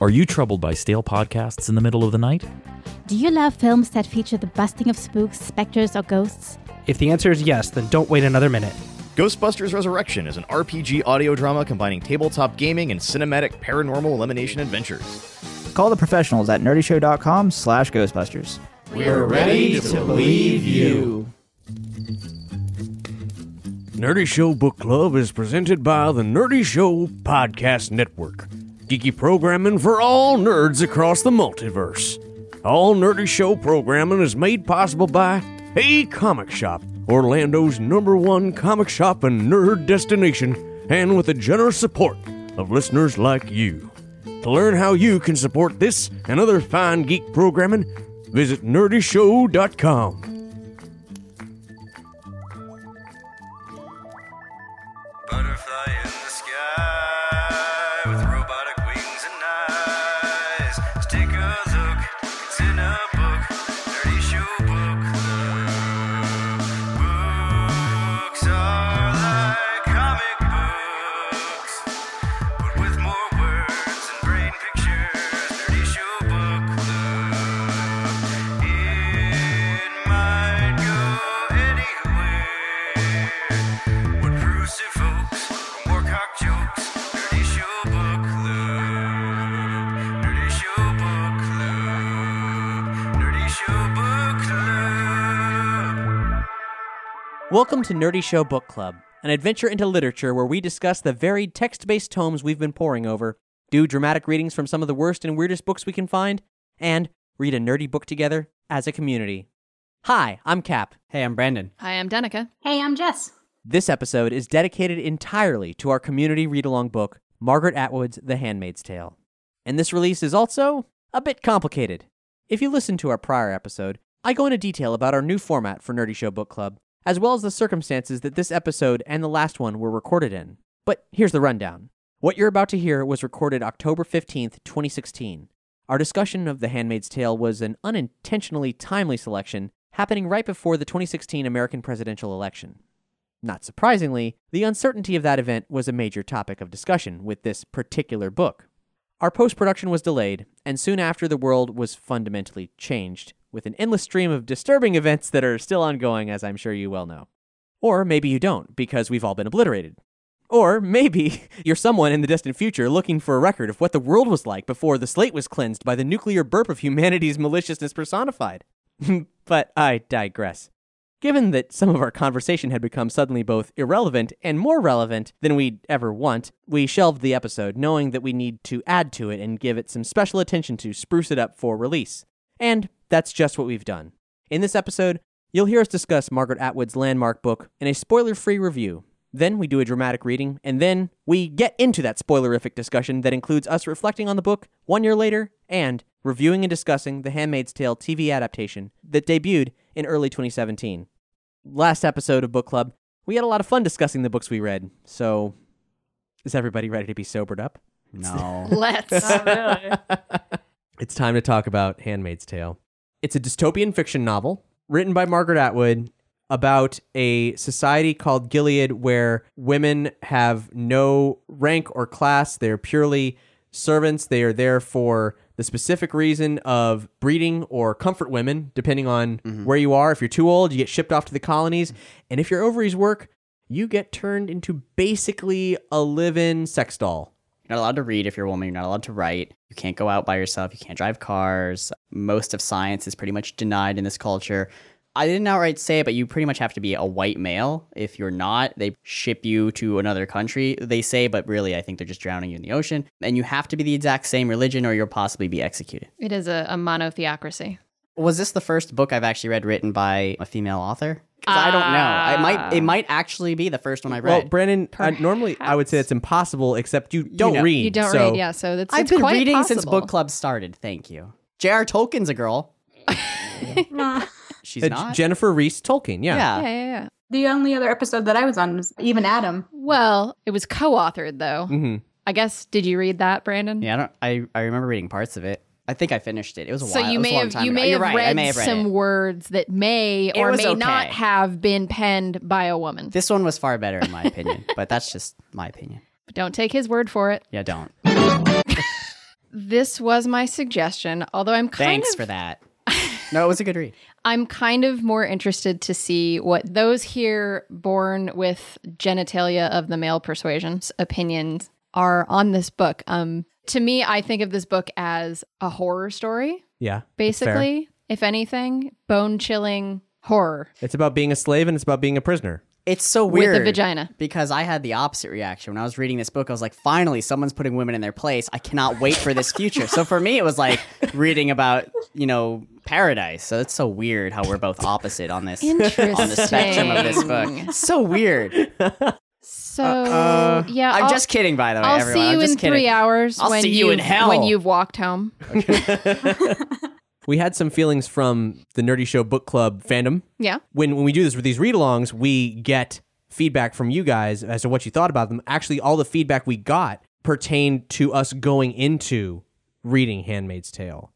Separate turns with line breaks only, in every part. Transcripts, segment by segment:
Are you troubled by stale podcasts in the middle of the night?
Do you love films that feature the busting of spooks, specters, or ghosts?
If the answer is yes, then don't wait another minute.
Ghostbusters Resurrection is an RPG audio drama combining tabletop gaming and cinematic paranormal elimination adventures.
Call the professionals at nerdyshow.com slash ghostbusters.
We're ready to believe you.
Nerdy Show Book Club is presented by the Nerdy Show Podcast Network. Geeky programming for all nerds across the multiverse. All Nerdy Show programming is made possible by Hey Comic Shop, Orlando's number one comic shop and nerd destination, and with the generous support of listeners like you. To learn how you can support this and other fine geek programming, visit nerdyshow.com.
Butterfly
Welcome to Nerdy Show Book Club, an adventure into literature where we discuss the varied text based tomes we've been poring over, do dramatic readings from some of the worst and weirdest books we can find, and read a nerdy book together as a community. Hi, I'm Cap.
Hey, I'm Brandon.
Hi, I'm Danica.
Hey, I'm Jess.
This episode is dedicated entirely to our community read along book, Margaret Atwood's The Handmaid's Tale. And this release is also a bit complicated. If you listened to our prior episode, I go into detail about our new format for Nerdy Show Book Club, as well as the circumstances that this episode and the last one were recorded in. But here's the rundown. What you're about to hear was recorded October 15th, 2016. Our discussion of The Handmaid's Tale was an unintentionally timely selection happening right before the 2016 American presidential election. Not surprisingly, the uncertainty of that event was a major topic of discussion with this particular book. Our post production was delayed, and soon after the world was fundamentally changed, with an endless stream of disturbing events that are still ongoing, as I'm sure you well know. Or maybe you don't, because we've all been obliterated. Or maybe you're someone in the distant future looking for a record of what the world was like before the slate was cleansed by the nuclear burp of humanity's maliciousness personified. but I digress. Given that some of our conversation had become suddenly both irrelevant and more relevant than we'd ever want, we shelved the episode, knowing that we need to add to it and give it some special attention to spruce it up for release. And that's just what we've done. In this episode, you'll hear us discuss Margaret Atwood's landmark book in a spoiler free review. Then we do a dramatic reading, and then we get into that spoilerific discussion that includes us reflecting on the book one year later and reviewing and discussing The Handmaid's Tale TV adaptation that debuted in early 2017. Last episode of Book Club, we had a lot of fun discussing the books we read, so is everybody ready to be sobered up?
No.
Let's.
It's time to talk about Handmaid's Tale. It's a dystopian fiction novel written by Margaret Atwood about a society called Gilead where women have no rank or class. They're purely servants. They are there for the specific reason of breeding or comfort women, depending on mm-hmm. where you are. If you're too old, you get shipped off to the colonies. And if your ovaries work, you get turned into basically a live in sex doll.
You're not allowed to read if you're a woman. You're not allowed to write. You can't go out by yourself. You can't drive cars. Most of science is pretty much denied in this culture. I didn't outright say it, but you pretty much have to be a white male. If you're not, they ship you to another country, they say, but really, I think they're just drowning you in the ocean. And you have to be the exact same religion or you'll possibly be executed.
It is a, a monotheocracy.
Was this the first book I've actually read written by a female author? Because I don't know. It might it might actually be the first one I read. Well.
Brandon, uh, normally I would say it's impossible, except you don't
know.
read.
You don't
so
read, yeah. So that's
I've
it's
been
quite
reading since book club started. Thank you. J.R. Tolkien's a girl. She's
Uh,
not.
Jennifer Reese Tolkien, yeah.
yeah.
Yeah, yeah, yeah.
The only other episode that I was on was even Adam.
Well, it was co-authored though.
hmm
I guess. Did you read that, Brandon?
Yeah, I don't. I, I remember reading parts of it. I think I finished it. It was a
So
while.
you may have you
ago.
may
You're
have,
right.
read
may have read
some
it.
words that may or may not have been penned by a woman.
This one was far better in my opinion, but that's just my opinion.
But don't take his word for it.
Yeah, don't.
This was my suggestion, although I'm kind of
Thanks
of
for that. No, it was a good read.
I'm kind of more interested to see what those here born with genitalia of the male persuasion's opinions are on this book. Um, to me, I think of this book as a horror story,
Yeah. that's fair.
basically, if anything, bone chilling horror
It's about being a slave and it's about being a prisoner.
It's so weird.
with
weird
a vagina.
because I had the opposite reaction when I was reading this book. I was like, finally, someone's putting women in their place. I cannot wait for this future. so for me, it was like reading about you know paradise. So it's so weird how we're both opposite on this on the spectrum of this book.
Interesting.
So weird.
So uh-uh. yeah,
I'm
I'll-
just kidding, by the way.
I'll
everyone.
see
I'm
you
just
in
kidding.
three hours.
I'll
when
see you in
you've-
hell.
when you've walked home.
We had some feelings from the Nerdy Show Book Club fandom.
Yeah.
When when we do this with these read alongs, we get feedback from you guys as to what you thought about them. Actually, all the feedback we got pertained to us going into reading Handmaid's Tale.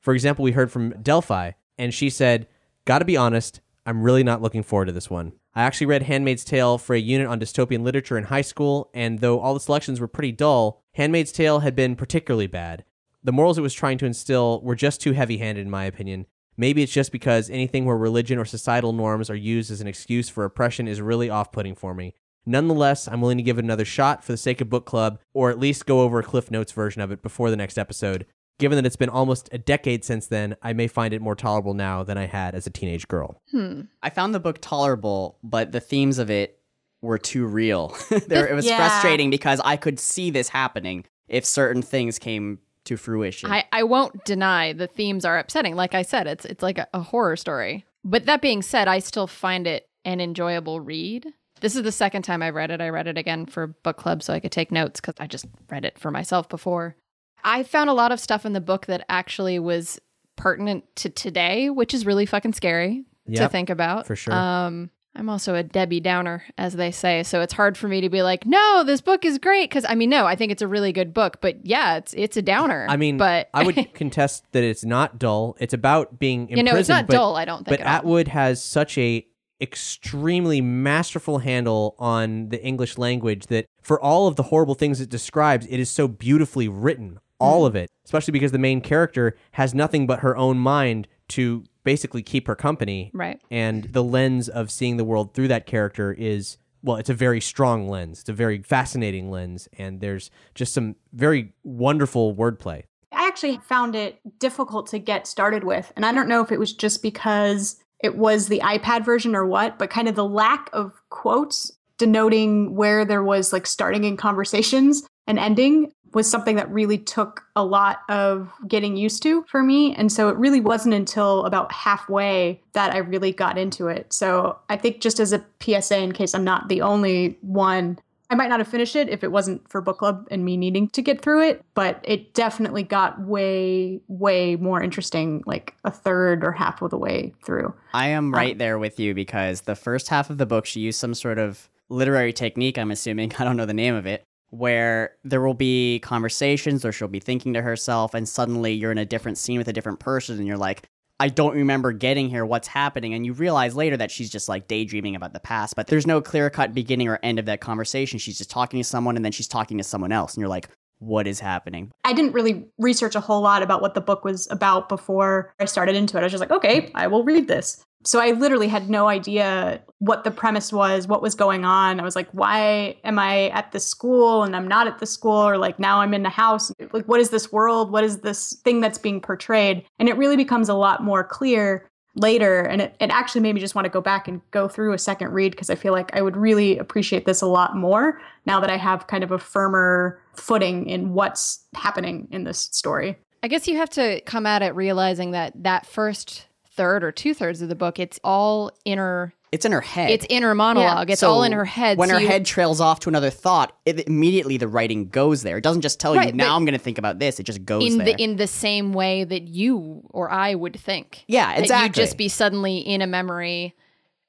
For example, we heard from Delphi, and she said, Gotta be honest, I'm really not looking forward to this one. I actually read Handmaid's Tale for a unit on dystopian literature in high school, and though all the selections were pretty dull, Handmaid's Tale had been particularly bad. The morals it was trying to instill were just too heavy handed, in my opinion. Maybe it's just because anything where religion or societal norms are used as an excuse for oppression is really off putting for me. Nonetheless, I'm willing to give it another shot for the sake of book club, or at least go over a Cliff Notes version of it before the next episode. Given that it's been almost a decade since then, I may find it more tolerable now than I had as a teenage girl.
Hmm.
I found the book tolerable, but the themes of it were too real. there, it was
Yeah.
frustrating because I could see this happening if certain things came to fruition.
I, I won't deny the themes are upsetting. Like I said, it's it's like a, a horror story. But that being said, I still find it an enjoyable read. This is the second time I've read it. I read it again for book club so I could take notes because I just read it for myself before. I found a lot of stuff in the book that actually was pertinent to today, which is really fucking scary to think about.
for sure.
Um, I'm also a Debbie Downer, as they say, so it's hard for me to be like, no, this book is great because I mean, no, I think it's a really good book, but yeah, it's it's a downer.
I mean,
but
I would contest that it's not dull. It's about being.
You know, it's not
but,
dull, I don't think
But. Atwood has such a extremely masterful handle on the English language that for all of the horrible things it describes, it is so beautifully written. All
Hmm.
of it, especially because the main character has nothing but her own mind to basically keep her company.
Right.
And the lens of seeing the world through that character is well, it's a very strong lens. It's a very fascinating lens, and there's just some very wonderful wordplay.
I actually found it difficult to get started with. And I don't know if it was just because it was the iPad version or what, but kind of the lack of quotes denoting where there was like starting in conversations and ending was something that really took a lot of getting used to for me. And so it really wasn't until about halfway that I really got into it. So I think just as a PSA, in case I'm not the only one, I might not have finished it if it wasn't for book club and me needing to get through it, but it definitely got way, way more interesting, like a third or half of the way through.
I am um, right there with you because the first half of the book, she used some sort of literary technique, I'm assuming, I don't know the name of it, where there will be conversations or she'll be thinking to herself, and suddenly you're in a different scene with a different person, and you're like, I don't remember getting here. What's happening? And you realize later that she's just like daydreaming about the past, but there's no clear cut beginning or end of that conversation. She's just talking to someone and then she's talking to someone else. And you're like, what is happening?
I didn't really research a whole lot about what the book was about before I started into it. I was just like, okay, I will read this. So I literally had no idea what the premise was, what was going on. I was like, why am I at this school and I'm not at the school? Or like now I'm in the house. Like, what is this world? What is this thing that's being portrayed? And it really becomes a lot more clear later. And it, it actually made me just want to go back and go through a second read because I feel like I would really appreciate this a lot more now that I have kind of a firmer footing in what's happening in this story.
I guess you have to come at it realizing that that first third or two thirds of the book, it's all inner.
It's in her head.
It's inner monologue. It's
So
all in her head.
When
so
her
you-
head trails off to another thought, it, immediately the writing goes there. It doesn't just tell
Right,
you now I'm going to think about this. It just goes
in
there.
the in the same way that you or I would think.
Yeah,
That
exactly.
You'd just be suddenly in a memory,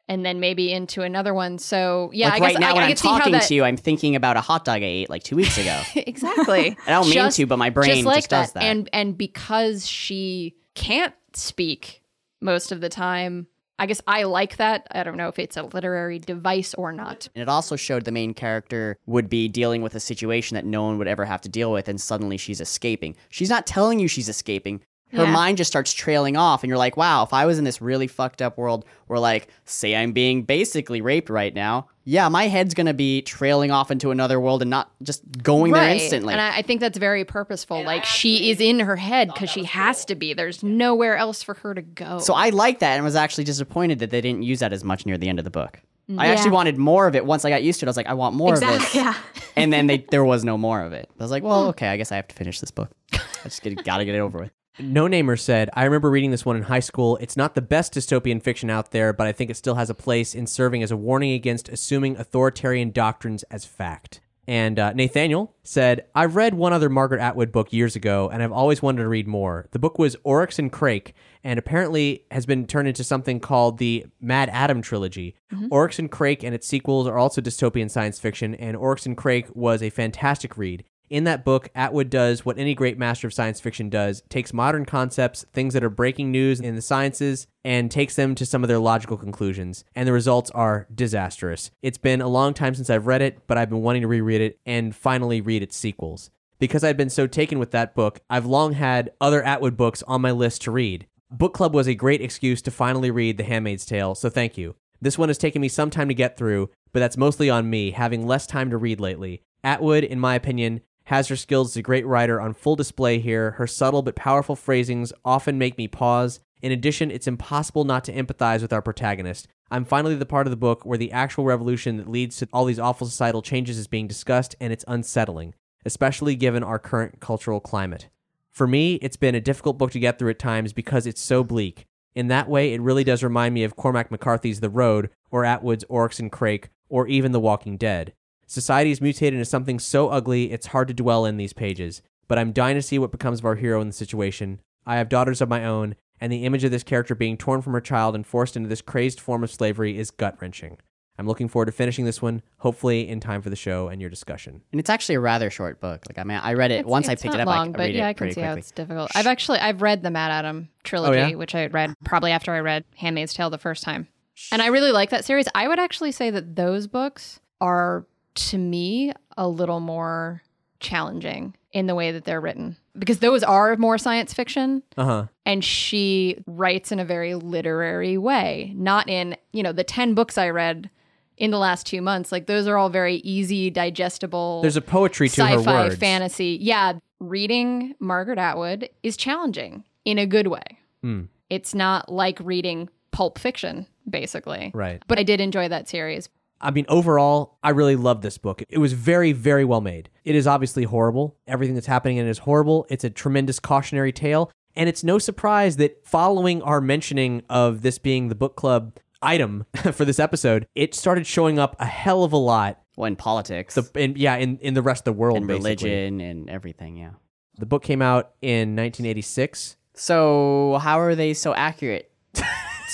and then maybe into another one. So yeah,
like
I guess
right now
I,
when
I
I'm
could see how
talking
that,
to you, I'm thinking about a hot dog I ate like two weeks ago.
exactly.
I don't mean to, but my brain
just like
just does that.
And and because she can't speak most of the time, I guess I like that. I don't know if it's a literary device or not.
And it also showed the main character would be dealing with a situation that no one would ever have to deal with, and suddenly she's escaping. She's not telling you she's escaping. Her
Yeah.
mind just starts trailing off, and you're like, wow, if I was in this really fucked up world where, like, say I'm being basically raped right now, yeah, my head's gonna be trailing off into another world and not just going there instantly.
And I, I think that's very purposeful. Like she is in her head because she has to be. There's nowhere else for her to go.
So I like that and was actually disappointed that they didn't use that as much near the end of the book.
Mm.
I actually wanted more of it. Once I got used to it, I was like, I want more of this.
Exactly. Yeah.
And then they, there was no more of it. I was like, well, okay, I guess I have to finish this book. I just get, gotta get it over with.
No Namer said, I remember reading this one in high school. It's not the best dystopian fiction out there, but I think it still has a place in serving as a warning against assuming authoritarian doctrines as fact. And uh, Nathaniel said, I've read one other Margaret Atwood book years ago, and I've always wanted to read more. The book was Oryx and Crake, and apparently has been turned into something called the MaddAddam trilogy. Oryx and Crake and its sequels are also dystopian science fiction, and Oryx and Crake was a fantastic read. In that book, Atwood does what any great master of science fiction does takes modern concepts, things that are breaking news in the sciences, and takes them to some of their logical conclusions. And the results are disastrous. It's been a long time since I've read it, but I've been wanting to reread it and finally read its sequels. Because I'd been so taken with that book, I've long had other Atwood books on my list to read. Book Club was a great excuse to finally read The Handmaid's Tale, so thank you. This one has taken me some time to get through, but that's mostly on me, having less time to read lately. Atwood, in my opinion, has her skills as a great writer on full display here. Her subtle but powerful phrasings often make me pause. In addition, it's impossible not to empathize with our protagonist. I'm finally the part of the book where the actual revolution that leads to all these awful societal changes is being discussed, and it's unsettling, especially given our current cultural climate. For me, it's been a difficult book to get through at times because it's so bleak. In that way, it really does remind me of Cormac McCarthy's The Road, or Atwood's Oryx and Crake, or even The Walking Dead. Society is mutated into something so ugly it's hard to dwell in these pages, but I'm dying to see what becomes of our hero in the situation. I have daughters of my own, and the image of this character being torn from her child and forced into this crazed form of slavery is gut wrenching. I'm looking forward to finishing this one, hopefully in time for the show and your discussion.
And it's actually a rather short book. Like I mean, I read it once I
It's
picked it
not
up.
long,
I
but
read
yeah,
it
I can
pretty
see how it's difficult. I've actually I've read the MaddAddam trilogy, oh,
yeah?
which I read probably after I read Handmaid's Tale the first time, and I really like that series. I would actually say that those books are to me a little more challenging in the way that they're written because those are more science fiction
Uh huh.
and she writes in a very literary way not in you know the 10 books i read in the last two months like those are all very easy digestible
There's a poetry to her
sci-fi
words.
fantasy yeah reading margaret atwood is challenging in a good way
Hmm.
it's not like reading pulp fiction basically
Right.
but i did enjoy that series
I mean, overall, I really love this book. It was very, very well made. It is obviously horrible. Everything that's happening in it is horrible. It's a tremendous cautionary tale. And it's no surprise that following our mentioning of this being the book club item for this episode, it started showing up a hell of a lot.
Well, in politics,
The, in, yeah, in, in the rest of the world,
religion, and everything. Yeah.
The book came out in 1986.
So how are they so accurate?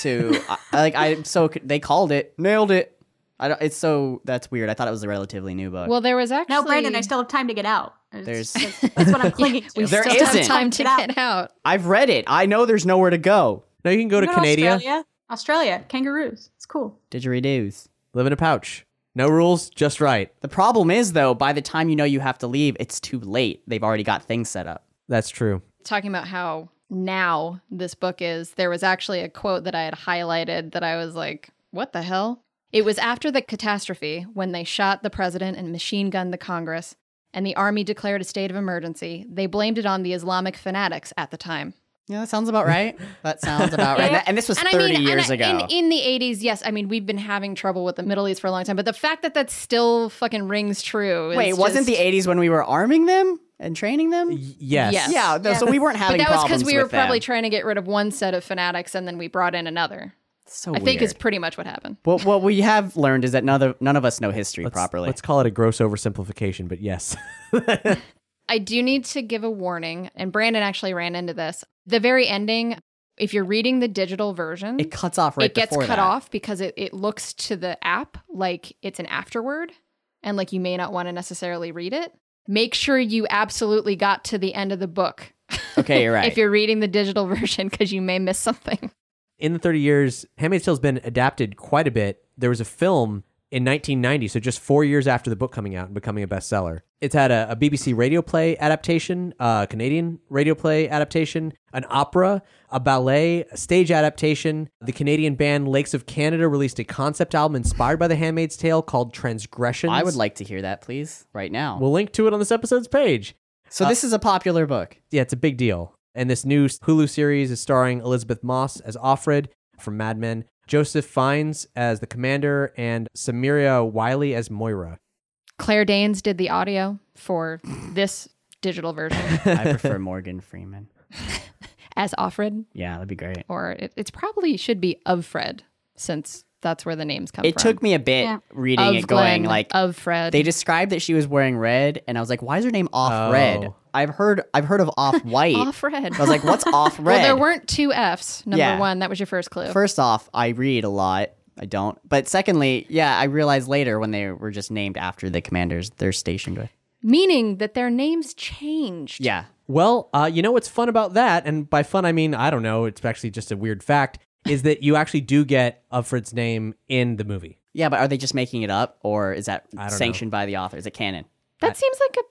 to like I'm so they called it nailed it. I don't. It's so that's weird. I thought it was a relatively new book.
well there was actually
No, Brandon, I still have time to get out.
There's-
that's, that's what I'm clinging to.
we
There
still have
isn't.
time to
Get out.
get out
I've read it. I know there's nowhere to go.
Now you can go to Canada,
Australia. Australia, kangaroos. It's cool.
Didgeridoos.
live in a pouch. No rules, just right.
The problem is though, by the time you know you have to leave, it's too late. They've already got things set up.
That's true.
talking about how now this book is, there was actually a quote that I had highlighted that I was like, what the hell? It was after the catastrophe when they shot the president and machine gunned the Congress, and the army declared a state of emergency. They blamed it on the Islamic fanatics at the time.
Yeah, that sounds about right. That sounds about right. And this was
And
30
I mean, and
years
I-
ago.
In, in the 80s, yes. I mean, we've been having trouble with the Middle East for a long time, but the fact that that still fucking rings true. is
Wait, wasn't the 80s when we were arming them? and training them.
yes.
Yes.
Yeah, no, so we weren't having problems with that.
but that was because we were probably
them.
trying to get rid of one set of fanatics and then we brought in another.
So
I think is pretty much what happened.
What what we have learned is that none of none of us know history
Let's,
properly.
let's call it a gross oversimplification, but yes.
I do need to give a warning, and Brandon actually ran into this. The very ending, if you're reading the digital version,
it cuts off right
it gets
before
cut
that.
off because it, it looks to the app like it's an afterword and like you may not want to necessarily read it. Make sure you absolutely got to the end of the book.
Okay, you're right.
if you're reading the digital version because you may miss something.
In the 30 years, Handmaid's Tale's been adapted quite a bit. There was a film in 1990, so just four years after the book coming out and becoming a bestseller. It's had a, a BBC radio play adaptation, a Canadian radio play adaptation, an opera, a ballet, a stage adaptation. The Canadian band Lakes of Canada released a concept album inspired by The Handmaid's Tale called Transgressions.
I would like to hear that, please, right now.
We'll link to it on this episode's page.
so this uh, is a popular book.
Yeah, it's a big deal. And this new Hulu series is starring Elisabeth Moss as Offred from Mad Men, Joseph Fiennes as the commander, and Samira Wiley as Moira.
Claire Danes did the audio for this digital version
I prefer Morgan Freeman.
as Offred,
Yeah, that'd be great.
or it, it's probably should be of Fred since that's where the names come from.
It
from.
took me a bit
Yeah.
reading
of
it, going
Glenn,
like
of Fred.
they described that she was wearing red, and I was like, "Why is her name off
Oh.
red?" I've heard I've heard of off white.
off Red.
I was like, "What's off red?"
Well, there weren't two Fs. Number
Yeah.
one, that was your first clue.
First off, I read a lot. I don't. But secondly, yeah, I realized later when they were just named after the commanders they're stationed with.
Meaning that their names changed.
Yeah.
Well, uh, you know what's fun about that? And by fun, I mean, I don't know, it's actually just a weird fact, is that you actually do get Offred's name in the movie.
Yeah, but are they just making it up or is that
I don't know.
sanctioned by the author? Is it canon?
That seems like a.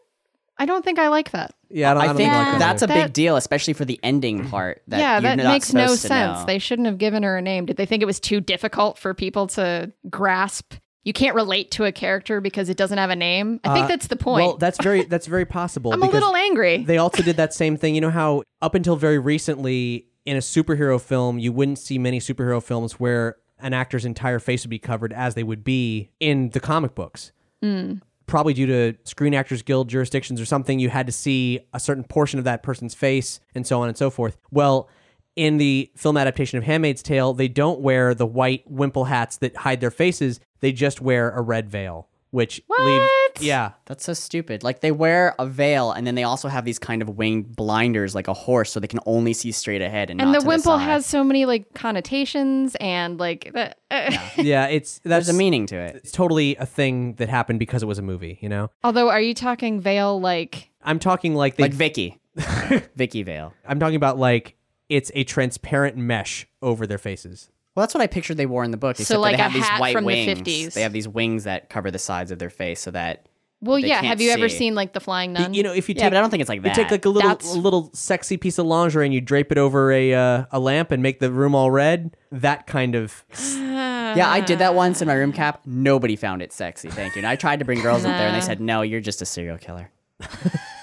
I don't think I like that.
Yeah, I, don't, I,
I
don't
think
like that
that's a big
That-
deal, especially for the ending part. That
yeah,
you're
that
not
makes no
supposed to
sense.
know.
They shouldn't have given her a name. Did they think it was too difficult for people to grasp? You can't relate to a character because it doesn't have a name. I think
Uh,
that's the point.
Well, that's very that's very possible.
I'm a
because
little angry.
They also did that same thing. You know how up until very recently in a superhero film, you wouldn't see many superhero films where an actor's entire face would be covered as they would be in the comic books. Hmm. Probably due to Screen Actors Guild jurisdictions or something, you had to see a certain portion of that person's face and so on and so forth. Well, in the film adaptation of Handmaid's Tale, they don't wear the white wimple hats that hide their faces. They just wear a red veil, which leaves yeah,
That's so stupid. Like they wear a veil and then they also have these kind of winged blinders like a horse so they can only see straight ahead and,
and
not
the
to
wimple
side.
has so many like connotations and like that.
Uh, yeah, it's that's
There's a meaning to it.
it's totally a thing that happened because it was a movie, you know?
Although, are you talking veil like?
I'm talking like they
Like Vicky. Vicky veil
I'm talking about like it's a transparent mesh over their faces.
Well, that's what I pictured they wore in the book.
So
except
like
they
a
have these
hat
white
from the
wings.
50s.
They have these wings that cover the sides of their face so that
Well,
They
yeah.
can't
Have you ever seen like the Flying Nun?
You know, if you
Yeah,
take
but I don't think it's like that.
you take like a little
That's-
a little sexy piece of lingerie and you drape it over a uh, a lamp and make the room all red, that kind of
Yeah, I did that once in my room cap. Nobody found it sexy. Thank you. And I tried to bring girls up there and they said, "No, you're just a serial killer."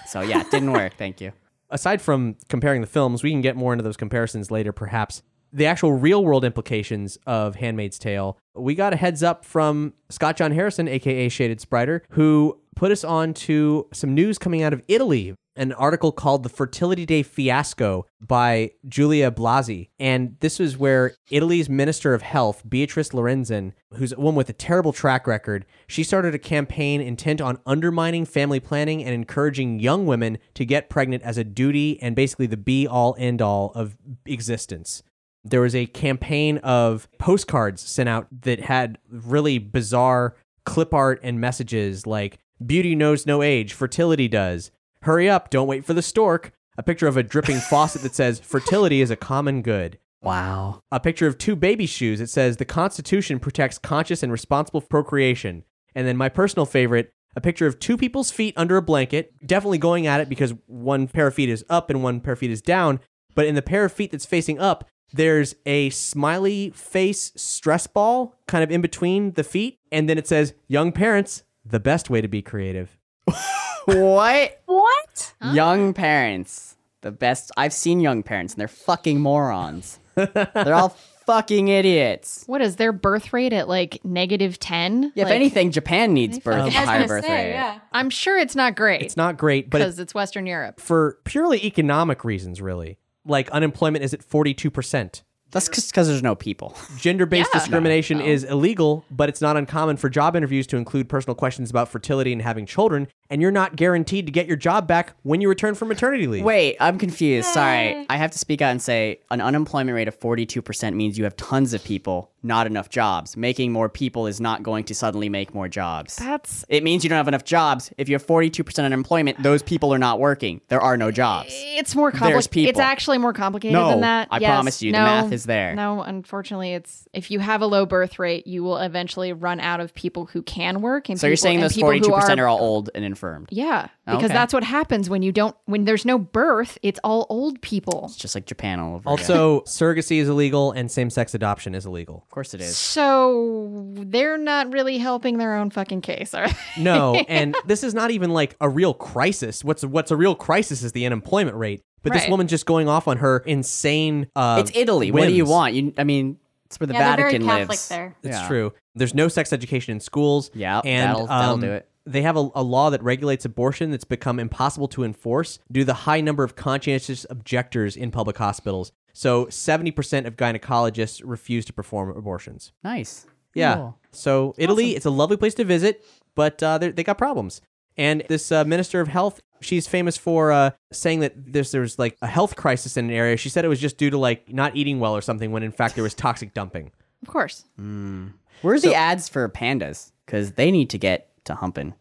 so yeah, it didn't work. Thank you.
aside from comparing the films, we can get more into those comparisons later, perhaps. The actual real world implications of Handmaid's Tale, we got a heads up from Scott John Harrison, aka Shaded Spriter, who put us on to some news coming out of Italy. An article called The Fertility Day Fiasco by Giulia Blasi. And this was where Italy's Minister of Health, Beatrice Lorenzin, who's a woman with a terrible track record, she started a campaign intent on undermining family planning and encouraging young women to get pregnant as a duty and basically the be all end all of existence. There was a campaign of postcards sent out that had really bizarre clip art and messages like beauty knows no age, fertility does. Hurry up, don't wait for the stork. A picture of a dripping faucet that says fertility is a common good.
Wow.
A picture of two baby shoes that says the Constitution protects conscious and responsible procreation. And then my personal favorite, a picture of two people's feet under a blanket, definitely going at it because one pair of feet is up and one pair of feet is down. But in the pair of feet that's facing up, there's a smiley face stress ball kind of in between the feet. And then it says, Young parents, the best way to be creative.
What?
What?
Young parents. The best. I've seen young parents and they're fucking morons. they're all fucking idiots.
What is their birth rate at like negative 10?
Yeah, if anything, Japan needs birth
I was
higher birth
say,
rate.
yeah.
I'm sure it's not great.
It's not great, but
because
it,
it's Western Europe.
for purely economic reasons, really. Like unemployment is at 42%.
That's because there's no people.
Gender based
Yeah.
discrimination is illegal, but it's not uncommon for job interviews to include personal questions about fertility and having children, and you're not guaranteed to get your job back when you return from maternity leave.
Wait, I'm confused. Sorry. I have to speak out and say an unemployment rate of 42% means you have tons of people, not enough jobs. Making more people is not going to suddenly make more jobs.
That's
It means you don't have enough jobs. If you have 42% unemployment, those people are not working. There are no jobs.
it's more
There's
complicated.
people.
It's actually more complicated
No,
than that.
I
Yes,
promise you, the
no,
math is there.
No, unfortunately, it's if you have a low birth rate, you will eventually run out of people who can work. And
So you're
people-
saying
and
those
people who
42% are, all old and infirmed.
Yeah, because
Okay.
that's what happens when you don't when there's no birth. It's all old people.
It's just like Japan all over again.
Also, surrogacy is illegal and same sex adoption is illegal.
Of course it is.
So they're not really helping their own fucking case, are they?
No, and this is not even like a real crisis. What's what's a real crisis is the unemployment rate. But this
Right.
woman just going off on her insane. Uh,
it's Italy. What do you want? You, I mean, it's where the
Yeah, they're very
Vatican
Catholic
lives.
there.
It's
Yeah.
true. There's no sex education in schools.
Yeah,
and
that'll- that'll
um,
do it.
They have a, a law that regulates abortion that's become impossible to enforce due to the high number of conscientious objectors in public hospitals. So 70% of gynecologists refuse to perform abortions.
Nice.
Yeah.
Cool.
So Italy, it's a lovely place to visit, but uh, they they got problems. And this uh, minister of health, she's famous for uh, saying that there's there's like a health crisis in an area. She said it was just due to like not eating well or something, when in fact there was toxic dumping.
Of course.
Where's the ads for pandas? Because they need to get to humping.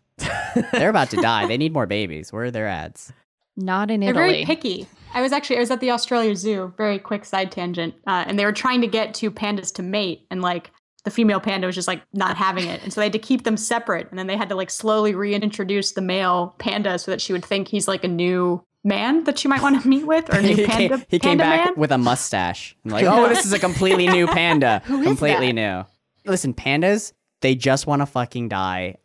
They're about to die. They need more babies. Where are their ads?
Not in Italy.
They're
Italy.
very picky. I was actually I was at the Australia Zoo. Very quick side tangent, uh, and they were trying to get two pandas to mate, and like the female panda was just like not having it, and so they had to keep them separate, and then they had to like slowly reintroduce the male panda so that she would think he's like a new man that she might want to meet with, or a new
he
panda.
came, he came back
man.
with a mustache. I'm like, oh, this is a completely new panda.
Who is
completely
that?
new. Listen, pandas, they just want to fucking die.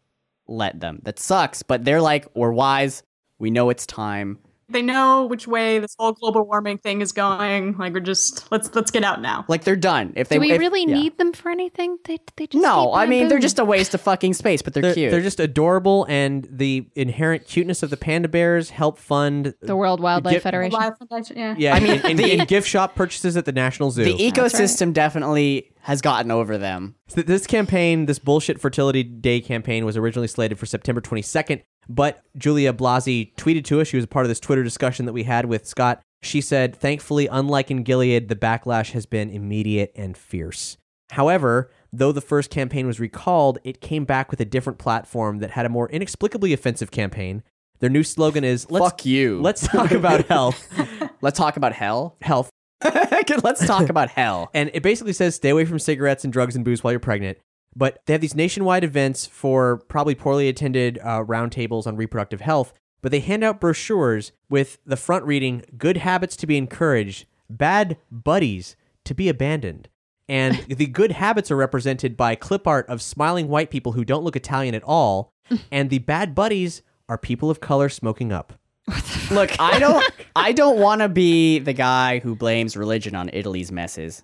Let them. That sucks, but they're like, we're wise. We know it's time.
They know which way this whole global warming thing is going. Like we're just let's let's get out now.
Like they're done. If they
Do we
if-
really
yeah.
need them for anything? They they just
no. I mean, they're just a waste of fucking space, but they're,
They're,
cute.
they're just adorable, and the inherent cuteness of the panda bears help fund
the World Wildlife
Get-
Federation.
Wildlife Foundation, yeah.
Yeah,
I mean,
in, in,
the-
in gift shop purchases at the National Zoo.
the ecosystem definitely has gotten over them.
So this campaign, this bullshit fertility day campaign, was originally slated for September 22nd, but Giulia Blasi tweeted to us. She was a part of this Twitter discussion that we had with Scott. She said, "Thankfully, unlike in Gilead, the backlash has been immediate and fierce. However." Though the first campaign was recalled, it came back with a different platform that had a more inexplicably offensive campaign. Their new slogan is "Let's
Fuck you.
let's talk about health,
Let's talk about hell.
health,
Let's talk about hell.
and it basically says stay away from cigarettes and drugs and booze while you're pregnant. But they have these nationwide events for probably poorly attended uh, roundtables on reproductive health. But they hand out brochures with the front reading "Good habits to be encouraged, bad buddies to be abandoned." And the good habits are represented by clip art of smiling white people who don't look Italian at all, and the bad buddies are people of color smoking up.
Look, I don't I don't want to be the guy who blames religion on Italy's messes.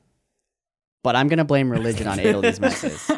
But I'm going to blame religion on Italy's messes.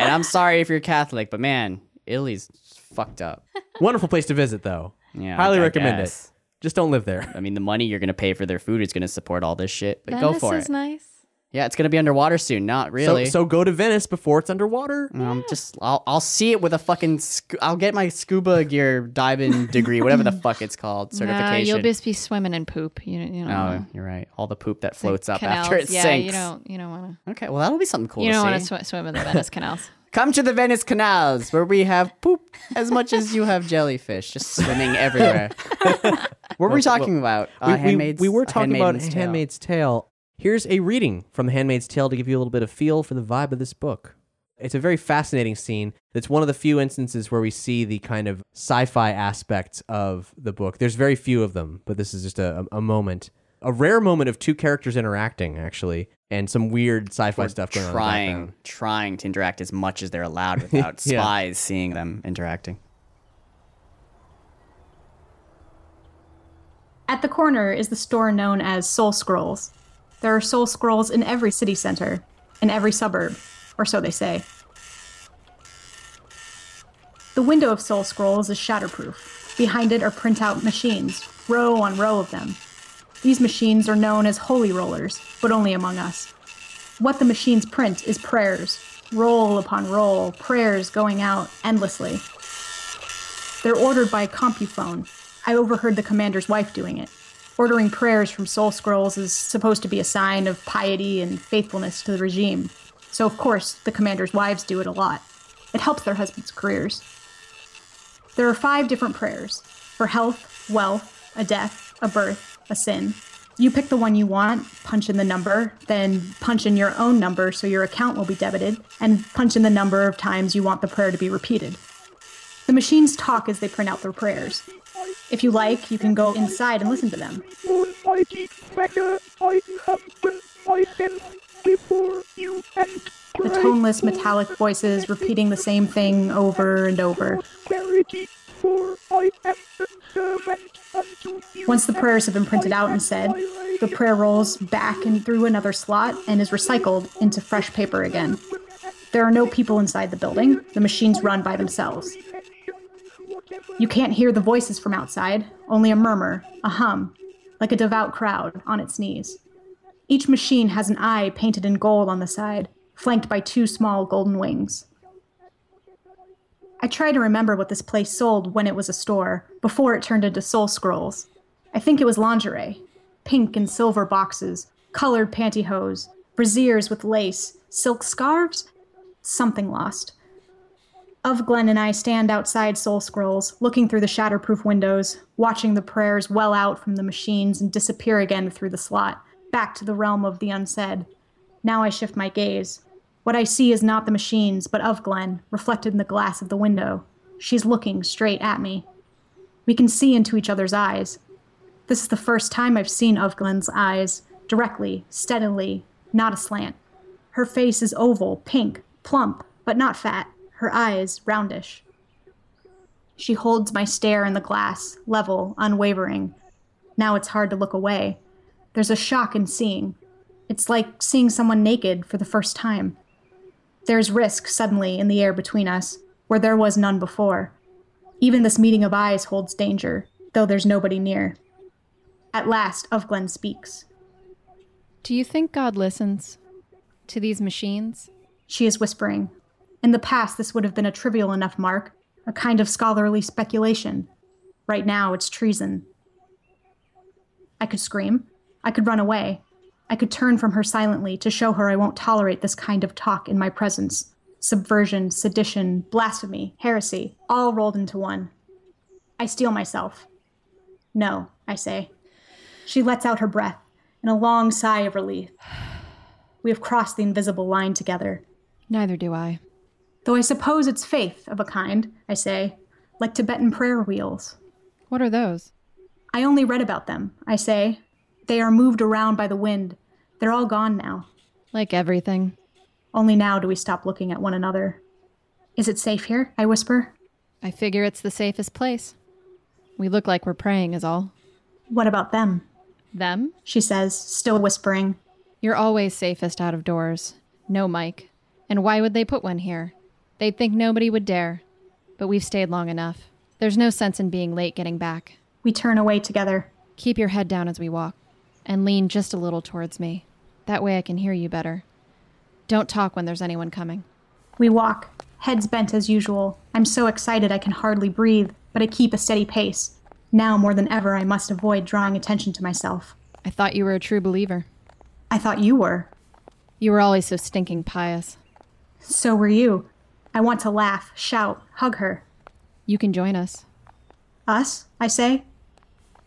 And I'm sorry if you're Catholic, but man, Italy's fucked up.
Wonderful place to visit, though.
Yeah.
Highly
I
recommend
guess.
it. Just don't live there.
I mean, the money you're going to pay for their food is going to support all this shit, but
Venice
go for
is
it.
nice.
Yeah, it's going to be underwater soon. Not really.
So, so go to Venice before it's underwater.
Um, just I'll I'll see it with a fucking scu- I'll get my scuba gear diving degree, whatever the fuck it's called,
Nah,
certification.
you'll just be swimming in poop. You, you know.
oh, you're right. All the poop that floats up
canals.
after it
yeah,
sinks.
you don't. You don't want to.
Okay, well that'll be something cool to see.
you don't want to sw- swim in the Venice canals.
Come to the Venice canals where we have poop as much as you have jellyfish just swimming everywhere. what were we talking about? Uh,
we, we- we were talking about
Handmaid's Tale.
Handmaid's Tale. Here's a reading from The Handmaid's Tale to give you a little bit of feel for the vibe of this book. It's a very fascinating scene. It's one of the few instances where we see the kind of sci-fi aspects of the book. There's very few of them, but this is just a, a moment, a rare moment of two characters interacting, actually, and some weird sci-fi stuff going on. in the
trying trying to interact as much as they're allowed without
Yeah.
spies seeing them interacting.
At the corner is the store known as Soul Scrolls. There are Soul Scrolls in every city center, in every suburb, or so they say. The window of Soul Scrolls is shatterproof. Behind it are printout machines, row on row of them. These machines are known as holy rollers, but only among us. What the machines print is prayers, roll upon roll, prayers going out endlessly. They're ordered by a CompuPhone. I overheard the commander's wife doing it. Ordering prayers from Soul Scrolls is supposed to be a sign of piety and faithfulness to the regime. So, of course, the commander's wives do it a lot. It helps their husbands' careers. There are five different prayers for health, wealth, a death, a birth, a sin. You pick the one you want, punch in the number, then punch in your own number so your account will be debited, and punch in the number of times you want the prayer to be repeated. The machines talk as they print out their prayers. If you like, you can go inside and listen to them. The toneless, metallic voices repeating the same thing over and over. Once the prayers have been printed out and said, the prayer rolls back and through another slot and is recycled into fresh paper again. There are no people inside the building. The machines run by themselves. You can't hear the voices from outside, only a murmur, a hum, like a devout crowd on its knees. Each machine has an eye painted in gold on the side, flanked by two small golden wings. I try to remember what this place sold when it was a store, before it turned into Soul Scrolls. I think it was lingerie pink and silver boxes, colored pantyhose, brassieres with lace, silk scarves, something lost. Ofglen and I stand outside Soul Scrolls, looking through the shatterproof windows, watching the prayers well out from the machines and disappear again through the slot, back to the realm of the unsaid. Now I shift my gaze. What I see is not the machines, but Ofglen, reflected in the glass of the window. She's looking straight at me. We can see into each other's eyes. This is the first time I've seen Ofglen's eyes, directly, steadily, not aslant. Her face is oval, pink, plump, but not fat, her eyes roundish. She holds my stare in the glass, level, unwavering. Now it's hard to look away. There's a shock in seeing. It's like seeing someone naked for the first time. There's risk suddenly in the air between us, where there was none before. Even this meeting of eyes holds danger, though there's nobody near. At last, Ofglen speaks.
Do you think God listens to these machines?
She is whispering. In the past, this would have been a trivial enough mark, a kind of scholarly speculation. Right now, it's treason. I could scream. I could run away. I could turn from her silently to show her I won't tolerate this kind of talk in my presence. Subversion, sedition, blasphemy, heresy, all rolled into one. I steel myself. No, I say. She lets out her breath in a long sigh of relief. We have crossed the invisible line together.
Neither do I.
Though I suppose it's faith of a kind, I say, like Tibetan prayer wheels.
What are those?
I only read about them, I say. They are moved around by the wind. They're all gone now.
Like everything.
Only now do we stop looking at one another. Is it safe here? I whisper.
I figure it's the safest place. We look like we're praying, is all.
What about them?
Them?
She says, still whispering.
You're always safest out of doors. No, Mike. And why would they put one here? They'd think nobody would dare. But we've stayed long enough. There's no sense in being late getting back.
We turn away together.
Keep your head down as we walk, and lean just a little towards me. That way I can hear you better. Don't talk when there's anyone coming.
We walk, heads bent as usual. I'm so excited I can hardly breathe, but I keep a steady pace. Now more than ever, I must avoid drawing attention to myself.
I thought you were a true believer.
I thought you were.
You were always so stinking pious.
So were you. I want to laugh, shout, hug her.
You can join us.
Us, I say.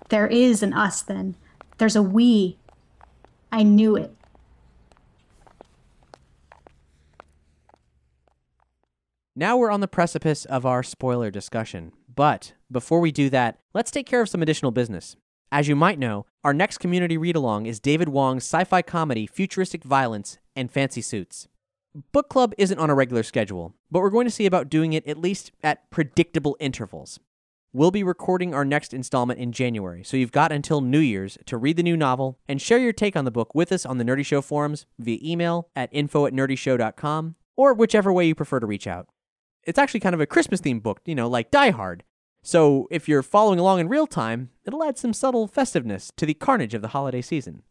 There is an us, then. There's a we. I knew it.
Now we're on the precipice of our spoiler discussion. But before we do that, let's take care of some additional business. As you might know, our next community read along is David Wong's sci fi comedy Futuristic Violence and Fancy Suits. Book club isn't on a regular schedule, but we're going to see about doing it at least at predictable intervals. We'll be recording our next installment in January, so you've got until New Year's to read the new novel and share your take on the book with us on the Nerdy Show forums via email at info at nerdyshow.com or whichever way you prefer to reach out. It's actually kind of a Christmas themed book, you know, like Die Hard. So if you're following along in real time, it'll add some subtle festiveness to the carnage of the holiday season.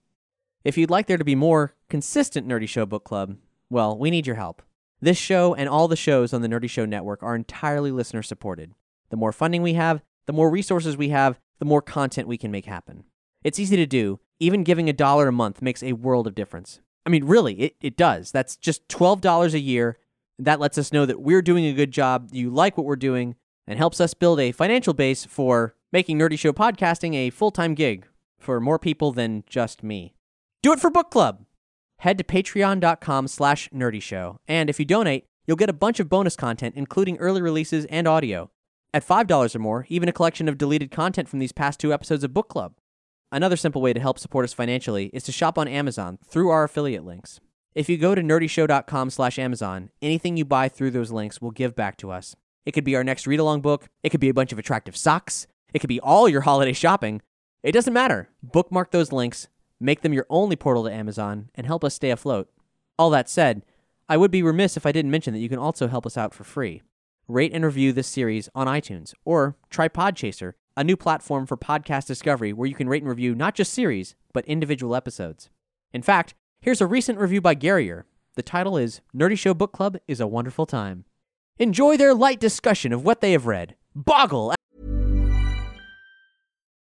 If you'd like there to be more consistent Nerdy Show Book Club, well, we need your help. This show and all the shows on the Nerdy Show network are entirely listener supported. The more funding we have, the more resources we have, the more content we can make happen. It's easy to do. Even giving a dollar a month makes a world of difference. I mean, really, it, it does. That's just $12 a year. That lets us know that we're doing a good job, you like what we're doing, and helps us build a financial base for making Nerdy Show podcasting a full time gig for more people than just me. Do it for book club! Head to patreon.com slash nerdyshow, and if you donate, you'll get a bunch of bonus content, including early releases and audio. At $5 or more, even a collection of deleted content from these past two episodes of Book Club. Another simple way to help support us financially is to shop on Amazon through our affiliate links. If you go to nerdyshow.com slash Amazon, anything you buy through those links will give back to us. It could be our next read along book, it could be a bunch of attractive socks, it could be all your holiday shopping. It doesn't matter. Bookmark those links, make them your only portal to Amazon, and help us stay afloat. All that said, I would be remiss if I didn't mention that you can also help us out for free. Rate and review this series on iTunes, or try Podchaser, a new platform for podcast discovery where you can rate and review not just series, but individual episodes. In fact, here's a recent review by Garrier. The title is Nerdy Show Book Club is a Wonderful Time. Enjoy their light discussion of what they have read. Boggle!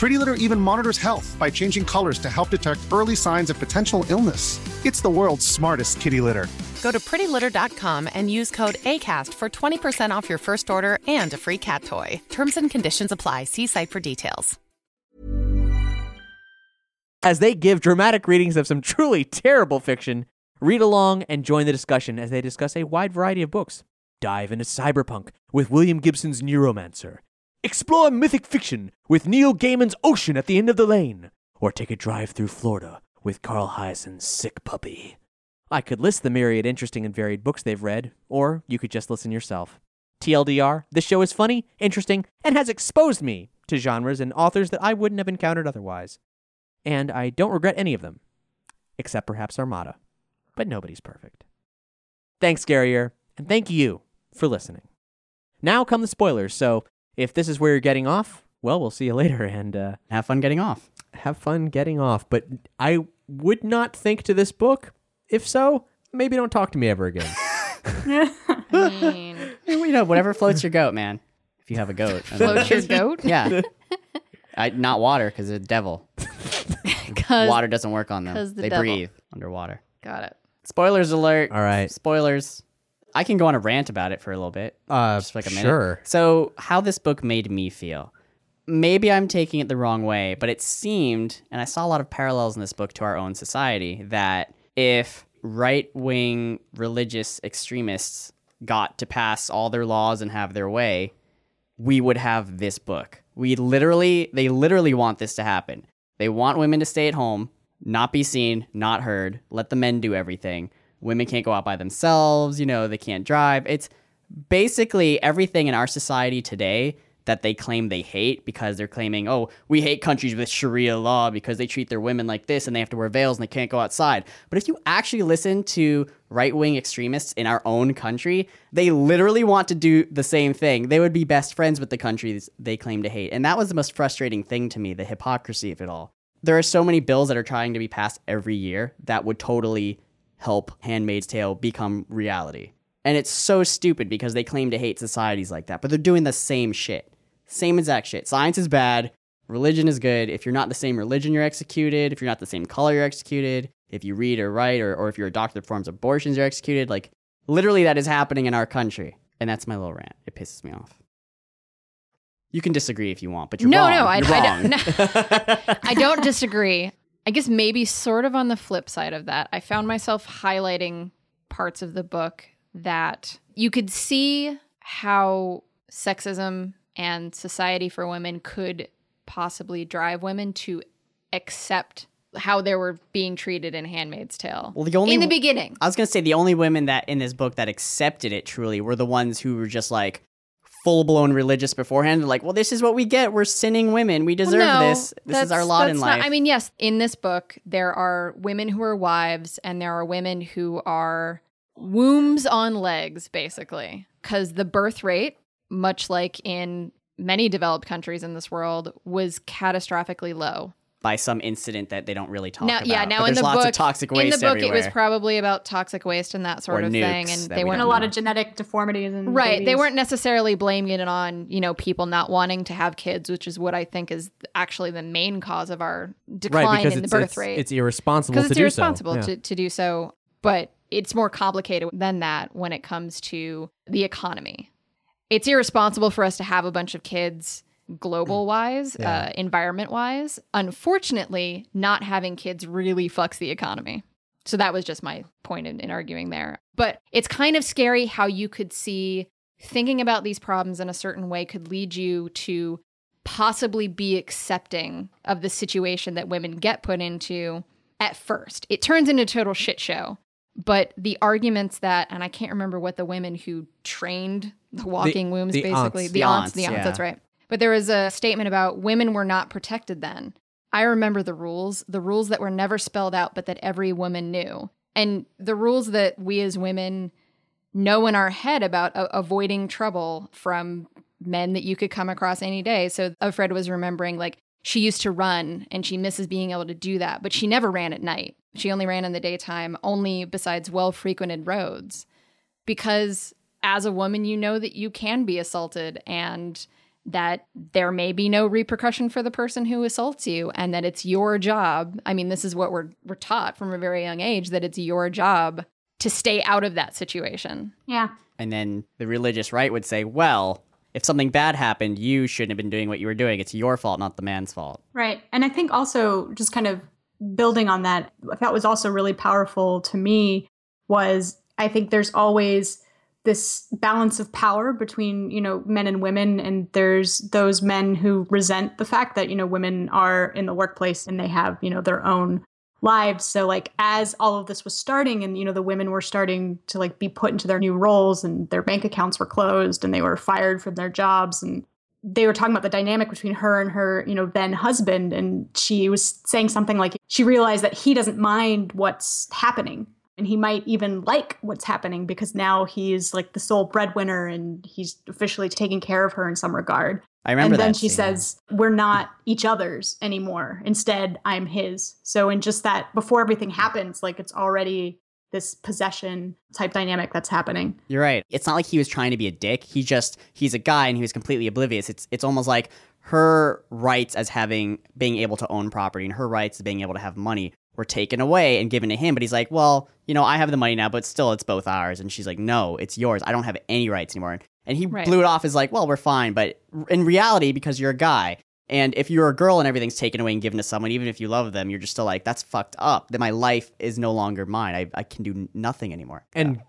Pretty Litter even monitors health by changing colors to help detect early signs of potential illness. It's the world's smartest kitty litter.
Go to prettylitter.com and use code ACAST for 20% off your first order and a free cat toy. Terms and conditions apply. See site for details.
As they give dramatic readings of some truly terrible fiction, read along and join the discussion as they discuss a wide variety of books. Dive into cyberpunk with William Gibson's Neuromancer. Explore mythic fiction with Neil Gaiman's Ocean at the End of the Lane. Or take a drive through Florida with Carl Hiaasen's Sick Puppy. I could list the myriad interesting and varied books they've read, or you could just listen yourself. TLDR, this show is funny, interesting, and has exposed me to genres and authors that I wouldn't have encountered otherwise. And I don't regret any of them, except perhaps Armada. But nobody's perfect. Thanks, Garrier, and thank you for listening. Now come the spoilers, so if this is where you're getting off, well, we'll see you later and uh,
have fun getting off.
Have fun getting off. But I would not think to this book. If so, maybe don't talk to me ever again.
I mean, You know, whatever floats your goat, man. If you have a goat. I don't know.
Floats your goat?
Yeah. I, not water, because it's a devil.
'Cause-
water doesn't work on them.
'cause the
they
devil.
breathe underwater.
Got it.
Spoilers alert.
All right.
Spoilers. I can go on a rant about it for a little bit.
Uh,
just like a minute.
sure.
So, how this book made me feel. Maybe I'm taking it the wrong way, but it seemed, and I saw a lot of parallels in this book to our own society, that if right wing religious extremists got to pass all their laws and have their way, we would have this book. We literally, they literally want this to happen. They want women to stay at home, not be seen, not heard, let the men do everything. Women can't go out by themselves, you know, they can't drive. It's basically everything in our society today that they claim they hate because they're claiming, oh, we hate countries with Sharia law because they treat their women like this and they have to wear veils and they can't go outside. But if you actually listen to right wing extremists in our own country, they literally want to do the same thing. They would be best friends with the countries they claim to hate. And that was the most frustrating thing to me the hypocrisy of it all. There are so many bills that are trying to be passed every year that would totally help Handmaid's Tale become reality. And it's so stupid because they claim to hate societies like that, but they're doing the same shit. Same exact shit. Science is bad. Religion is good. If you're not the same religion, you're executed. If you're not the same color, you're executed. If you read or write, or, or if you're a doctor that performs abortions, you're executed. Like, literally, that is happening in our country. And that's my little rant. It pisses me off. You can disagree if you want, but you're
no,
wrong.
no, I,
You're
I
wrong.
don't. I don't disagree. I guess maybe sort of on the flip side of that, I found myself highlighting parts of the book that you could see how sexism and society for women could possibly drive women to accept how they were being treated in Handmaid's Tale.
Well, the only
in the beginning.
I was gonna say the only women that in this book that accepted it truly were the ones who were just like full blown religious beforehand. Like, well, this is what we get. We're sinning women. We deserve
Well, no,
this. This is our lot in
that's not-
life.
I mean, yes, in this book, there are women who are wives and there are women who are wombs on legs, basically. Because the birth rate, much like in many developed countries in this world, was catastrophically low.
By some incident that they don't really talk
now,
about.
yeah, now
But
in
there's
the
lots
book,
of toxic
in
waste
the book,
everywhere.
it was probably about toxic waste and that sort
Or
of thing, and they
we
weren't
a lot of genetic deformities and
Right. They weren't necessarily blaming it on, you know, people not wanting to have kids, which is what I think is actually the main cause of our decline
right, because
in the birth
it's,
rate.
it's irresponsible
Because
to
it's
do
irresponsible
so. Yeah.
to, to do so. But it's more complicated than that when it comes to the economy. It's irresponsible for us to have a bunch of kids global wise,
Yeah.
uh, environment wise. Unfortunately, not having kids really fucks the economy. So that was just my point in, in arguing there. But it's kind of scary how you could see thinking about these problems in a certain way could lead you to possibly be accepting of the situation that women get put into at first. It turns into a total shit show. But the arguments that, and I can't remember what the women who trained the walking wombs
the
basically,
aunts.
the
The
aunts,
aunts,
the aunts,
yeah.
that's right. But there was a statement about women were not protected then. I remember the rules, the rules that were never spelled out, but that every woman knew. And the rules that we as women know in our head about avoiding trouble from men that you could come across any day. So Fred was remembering like she used to run and she misses being able to do that, but she never ran at night. She only ran in the daytime, only besides well frequented roads. Because as a woman, you know that you can be assaulted and that there may be no repercussion for the person who assaults you and that it's your job. I mean, this is what we're we're taught from a very young age that it's your job to stay out of that situation.
Yeah.
and then the religious right would say, well, if something bad happened, you shouldn't have been doing what you were doing. It's your fault, not the man's fault.
Right. And I think also just kind of building on that, that was also really powerful to me was I think there's always this balance of power between, you know, men and women. And there's those men who resent the fact that, you know, women are in the workplace and they have, you know, their own lives. So like as all of this was starting and, you know, the women were starting to like be put into their new roles and their bank accounts were closed and they were fired from their jobs and they were talking about the dynamic between her and her, you know, then husband. And she was saying something like she realized that he doesn't mind what's happening. And he might even like what's happening because now he's like the sole breadwinner and he's officially taking care of her in some regard.
I remember
And then she
scene.
says, We're not each other's anymore. Instead, I'm his. So, in just that, before everything happens, like it's already this possession type dynamic that's happening.
You're right. It's not like he was trying to be a dick. He just he's a guy and he was completely oblivious. It's it's almost like her rights as having being able to own property and her rights as being able to have money were taken away and given to him. But he's like, well, you know, I have the money now, but still, it's both ours. And she's like, no, it's yours. I don't have any rights anymore. And he
Right.
blew it off as like, well, we're fine. But in reality, because you're a guy. And if you're a girl and everything's taken away and given to someone, even if you love them, you're just still like, that's fucked up. That my life is no longer mine. I, I can do nothing anymore.
And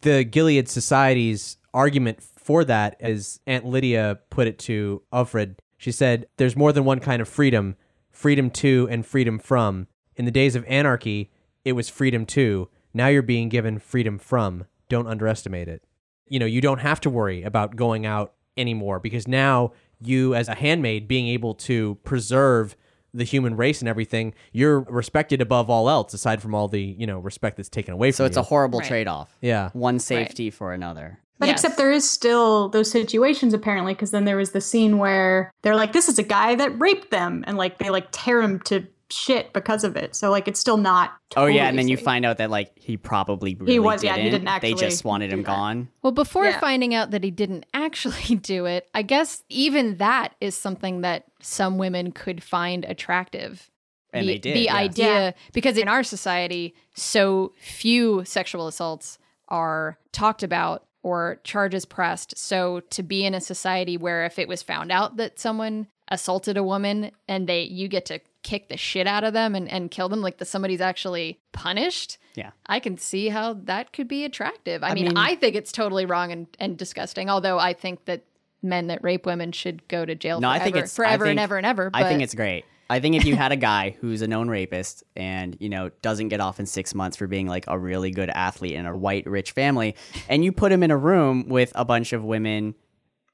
the Gilead Society's argument for that, as Aunt Lydia put it to Offred, she said, There's more than one kind of freedom freedom to and freedom from. In the days of anarchy, it was freedom to. Now you're being given freedom from. Don't underestimate it. You know, you don't have to worry about going out anymore because now you, as a handmaid, being able to preserve the human race and everything, you're respected above all else, aside from all the, you know, respect that's taken away from you.
So it's a horrible
Right.
trade off.
Yeah.
One safety for another.
But
Yes.
except there is still those situations apparently, because then there was the scene where they're like, "This is a guy that raped them," and like they like tear him to shit because of it. So like it's still not.
oh yeah, and then
totally
you find out that like he probably really
was, yeah, he
didn't.
didn't
They just wanted him gone.
Well, before
Yeah.
finding out that he didn't actually do it, I guess even that is something that some women could find attractive.
And
the,
they did,
The
yes.
idea,
Yeah.
because in our society, so few sexual assaults are talked about or charges pressed. So to be in a society where if it was found out that someone assaulted a woman and they you get to kick the shit out of them and, and kill them, like the somebody's actually punished.
Yeah.
I can see how that could be attractive. I,
I
mean,
mean-
I think it's totally wrong and, and disgusting. Although I think that men that rape women should go to jail
No,
forever,
I think it's I
forever and ever and ever.
I think it's great. I think if you had a guy who's a known rapist and you know doesn't get off in six months for being like a really good athlete in a white rich family, and you put him in a room with a bunch of women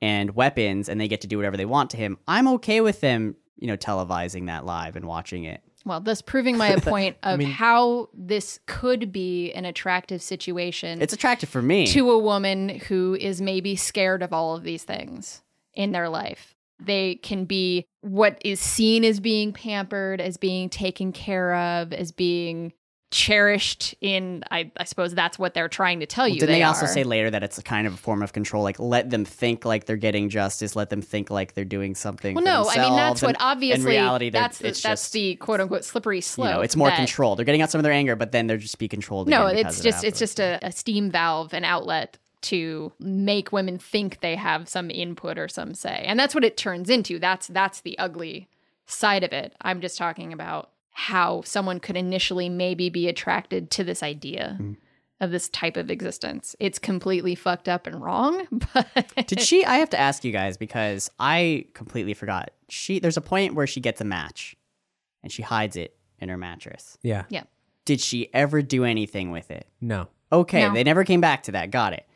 and weapons, and they get to do whatever they want to him, I'm okay with them, you know, televising that live and watching it.
Well, thus proving my point of how this could be an attractive situation.
It's attractive for me.
to a woman who is maybe scared of all of these things in their life. They can be what is seen as being pampered, as being taken care of, as being cherished in I, I suppose that's what they're trying to tell
Well,
you.
didn't they, also
are.
say later that it's a kind of a form of control? Like let them think like they're getting justice, let them think like they're doing something.
Well, no, I mean that's
themselves,
what obviously
in reality
that's the,
it's
that's
just,
the quote unquote slippery slope.
you know it's more
that-
control. They're getting out some of their anger, but then they're just be controlled.
No, it's
of it
just it's just a, a steam valve, an outlet to make women think they have some input or some say, and that's what it turns into. That's that's the ugly side of it. I'm just talking about how someone could initially maybe be attracted to this idea
Mm.
of this type of existence. It's completely fucked up and wrong, but
Did she? I have to ask you guys because I completely forgot. She there's a point where she gets a match, and she hides it in her mattress.
Yeah.
Yeah.
Did she ever do anything with it?
No.
Okay,
No.
they never came back to that. Got it.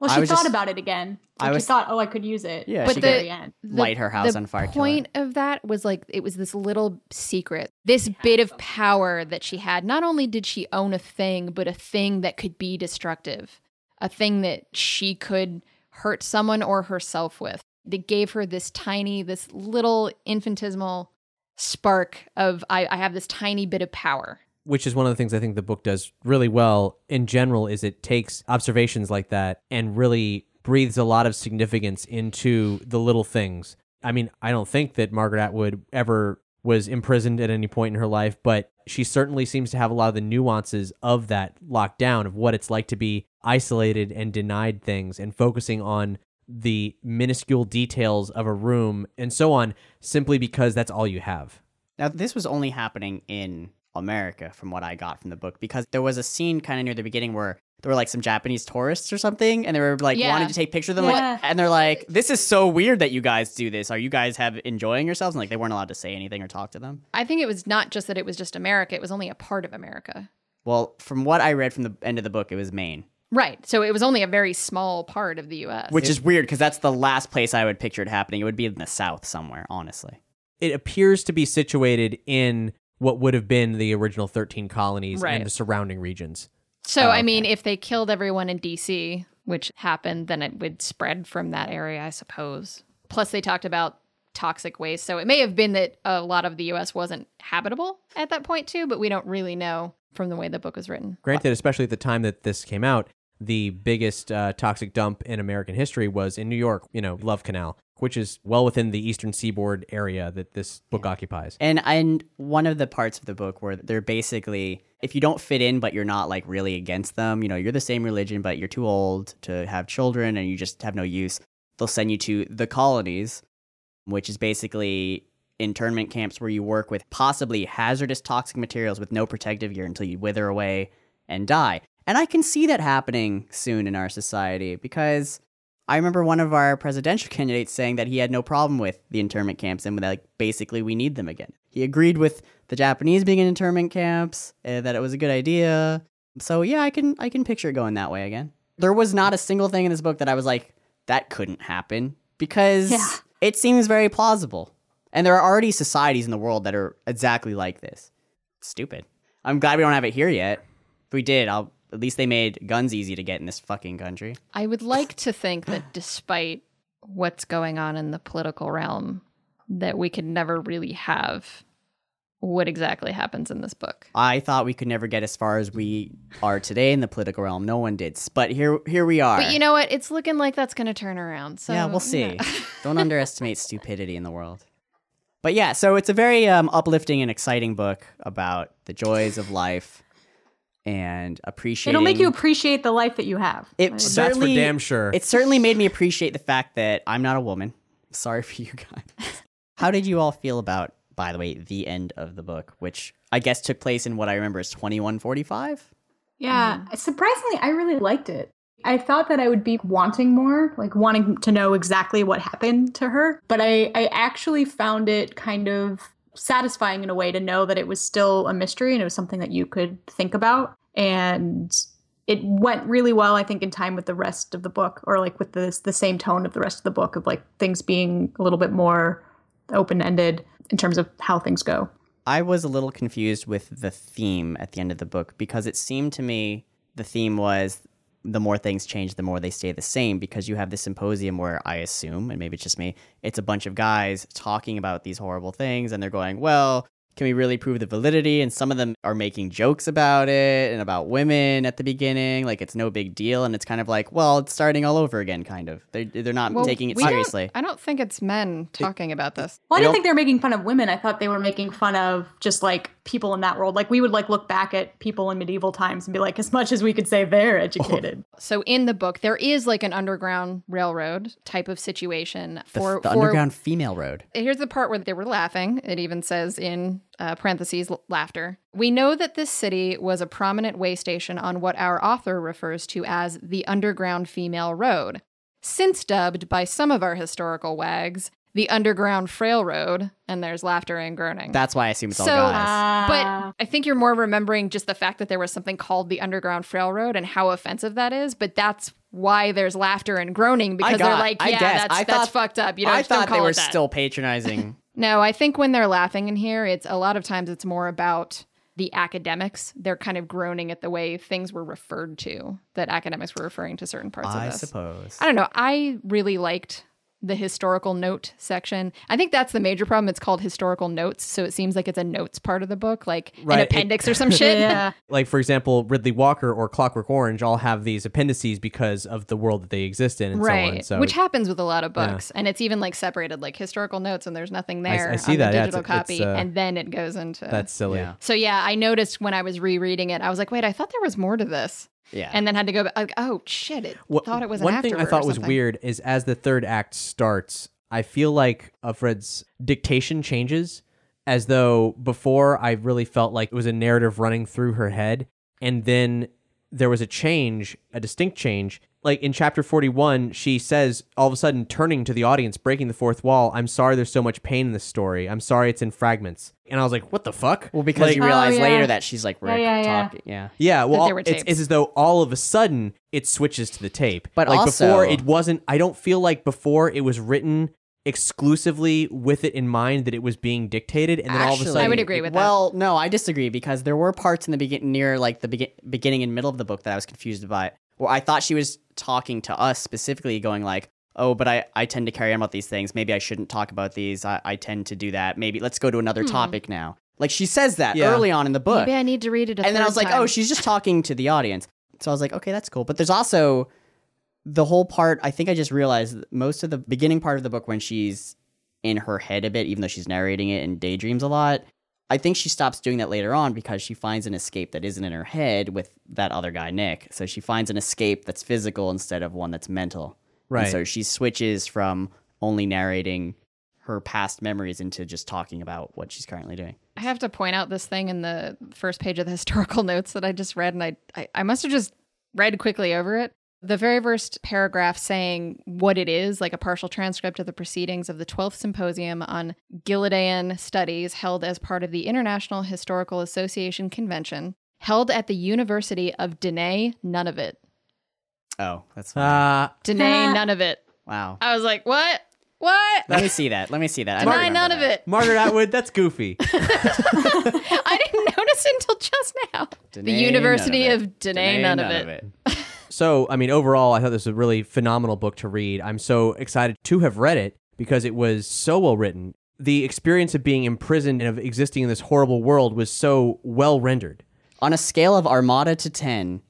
Well, she thought
just-
about it again.
I
Like
was-
she thought, oh, I could use it.
Yeah,
but
she
the
could-
very end.
Light her house
the
on fire, kill her.
point of that was like it was this little secret, this bit of power that she had. Not only did she own a thing, but a thing that could be destructive, a thing that she could hurt someone or herself with. That gave her this tiny, this little infinitesimal spark of I, I have this tiny bit of power.
Which is one of the things I think the book does really well in general is it takes observations like that and really breathes a lot of significance into the little things. I mean, I don't think that Margaret Atwood ever was imprisoned at any point in her life, but she certainly seems to have a lot of the nuances of that lockdown of what it's like to be isolated and denied things and focusing on the minuscule details of a room and so on simply because that's all you have.
Now, this was only happening in America, from what I got from the book, because there was a scene kind of near the beginning where there were like some Japanese tourists or something, and they were like
Yeah.
wanting to take pictures of them,
Yeah.
like, and they're like, "This is so weird that you guys do this. Are you guys have enjoying yourselves?" And like they weren't allowed to say anything or talk to them.
I think it was not just that it was just America, it was only a part of America.
Well, from what I read from the end of the book, it was Maine,
Right. So it was only a very small part of the US.
which is weird because that's the last place I would picture it happening. It would be in the South somewhere, honestly.
it appears to be situated in what would have been the original 13 colonies
Right.
and the surrounding regions.
So,
Oh,
I mean, if they killed everyone in DC, which happened, then it would spread from that area, I suppose. Plus, they talked about toxic waste. So it may have been that a lot of the US wasn't habitable at that point, too, but we don't really know from the way the book was written.
Granted, especially at the time that this came out, the biggest uh, toxic dump in American history was in New York, you know, Love Canal, which is well within the eastern seaboard area that this book occupies.
And and one of the parts of the book where they're basically if you don't fit in but you're not like really against them, you know, you're the same religion but you're too old to have children and you just have no use, they'll send you to the colonies, which is basically internment camps where you work with possibly hazardous toxic materials with no protective gear until you wither away and die. And I can see that happening soon in our society because I remember one of our presidential candidates saying that he had no problem with the internment camps and like basically we need them again. He agreed with the Japanese being in internment camps, uh, that it was a good idea. So yeah, I can I can picture it going that way again. There was not a single thing in this book that I was like that couldn't happen because
Yeah.
it seems very plausible. And there are already societies in the world that are exactly like this. Stupid. I'm glad we don't have it here yet. If we did, I'll at least they made guns easy to get in this fucking country.
I would like to think that despite what's going on in the political realm, that we could never really have what exactly happens in this book.
I thought we could never get as far as we are today in the political realm. No one did, but here here we are.
But you know what? It's looking like that's going to turn around. So
yeah, we'll see. Don't underestimate stupidity in the world. But yeah, so it's a very um, uplifting and exciting book about the joys of life and appreciating.
It'll make you appreciate the life that you have.
It
Right?
certainly,
damn sure.
It certainly made me appreciate the fact that I'm not a woman. Sorry for you guys. How did you all feel about, by the way, the end of the book, which I guess took place in what I remember is 2145?
Yeah, mm-hmm. surprisingly, I really liked it. I thought that I would be wanting more, like wanting to know exactly what happened to her. But I, I actually found it kind of satisfying in a way to know that it was still a mystery and it was something that you could think about. And it went really well, I think, in time with the rest of the book, or like with the the same tone of the rest of the book of like things being a little bit more open ended in terms of how things go.
I was a little confused with the theme at the end of the book because it seemed to me the theme was the more things change, the more they stay the same because you have this symposium where I assume, and maybe it's just me, it's a bunch of guys talking about these horrible things and they're going, well, can we really prove the validity? And some of them are making jokes about it and about women at the beginning, like it's no big deal. And it's kind of like, well, it's starting all over again, kind of. They're, they're not
Well,
taking it
we don't-
seriously.
I don't think it's men talking about this.
Well, I didn't think they were making fun of women. I thought they were making fun of just like people in that world. Like we would like look back at people in medieval times and be like, as much as we could say they're educated.
So in the book, there is like an underground railroad type of situation
The,
for
the
for-
Underground Female Road.
Here's the part where they were laughing. It even says in uh, parentheses l- laughter. We know that this city was a prominent way station on what our author refers to as the Underground Female Road, since dubbed by some of our historical wags the Underground Frail Road. And there's laughter and groaning.
That's why I assume it's all
So,
guys. Ah.
but I think you're more remembering just the fact that there was something called the Underground Railroad and how offensive that is. But that's why there's laughter and groaning because they're like, yeah, that's,
I
that's
thought-
fucked up. You know,
I
just don't
thought
call
they were still patronizing.
No, I think when they're laughing in here, it's a lot of times it's more about the academics. They're kind of groaning at the way things were referred to, that academics were referring to certain parts
I
of this.
suppose.
I don't know. I really liked the historical note section. I think that's the major problem. It's called historical notes, so it seems like it's a notes part of the book, like
Right,
an
it-
appendix or some shit. Yeah.
Like for example, Riddley Walker or Clockwork Orange all have these appendices because of the world that they exist in and
right.
so on. So
Which happens with a lot of
Yeah.
books. And it's even like separated like historical notes and there's nothing there
I see
on
that.
the digital
it's- it's,
copy.
uh,
and then it goes into
that's silly.
So yeah, I noticed when I was rereading it, I was like, wait, I thought there was more to this.
Yeah.
And then had to go back like, oh shit, it
What-
thought it was
one thing I thought was weird is as the third act starts, I feel like Offred's dictation changes as though before I really felt like it was a narrative running through her head, and then there was a change, a distinct change. Like in chapter 41, she says, all of a sudden, turning to the audience, breaking the fourth wall, I'm sorry there's so much pain in this story. I'm sorry it's in fragments. And I was like, what the fuck?
Well, because
Like- oh,
you realize
Oh, yeah.
later that she's like
Yeah,
Rick
yeah, yeah.
talking. Yeah.
Yeah, well,
there were
it's,
tapes.
it's as though all of a sudden it switches to the tape.
But
like
also-
before, it wasn't. I don't feel like before it was written exclusively with it in mind that it was being dictated, and then all of a
Actually,
sudden,
I would agree with that.
well, no, I disagree because there were parts in the begin near like the begin- beginning and middle of the book that I was confused by. Where I thought she was talking to us specifically, going like, "Oh, but I I tend to carry on about these things. Maybe I shouldn't talk about these. I, I tend to do that. Maybe let's go to another
Hmm.
topic now." Like she says that
Yeah.
early on in the book,
Maybe I need to read it a
and then I
third
was like,
time.
"Oh, she's just talking to the audience." So I was like, "Okay, that's cool." But there's also the whole part. I think I just realized that most of the beginning part of the book when she's in her head a bit, even though she's narrating it and daydreams a lot. I think she stops doing that later on because she finds an escape that isn't in her head with that other guy, Nick. So she finds an escape that's physical instead of one that's mental. And
Right.
so she switches from only narrating her past memories into just talking about what she's currently doing.
I have to point out this thing in the first page of the historical notes that I just read, and I, I, I must have just read quickly over it. The very first paragraph saying what it is, like a partial transcript of the proceedings of the 12th Symposium on Gileadean Studies held as part of the International Historical Association Convention, held at the University of Dene Nunavut.
Oh, that's
uh,
Dene Nunavut.
wow.
I was like, what? What?
Let me see that. Let me see that. I don't
Deny
remember
none of
that.
it.
Margaret Atwood, that's goofy.
I didn't notice until just now. the
Dene
University
Nunavut.
of Dene
Dene
Nunavut.
Nunavut.
So, I mean, overall, I thought this was a really phenomenal book to read. I'm so excited to have read it because it was so well written. the experience of being imprisoned and of existing in this horrible world was so well rendered.
On a scale of Armada to 10,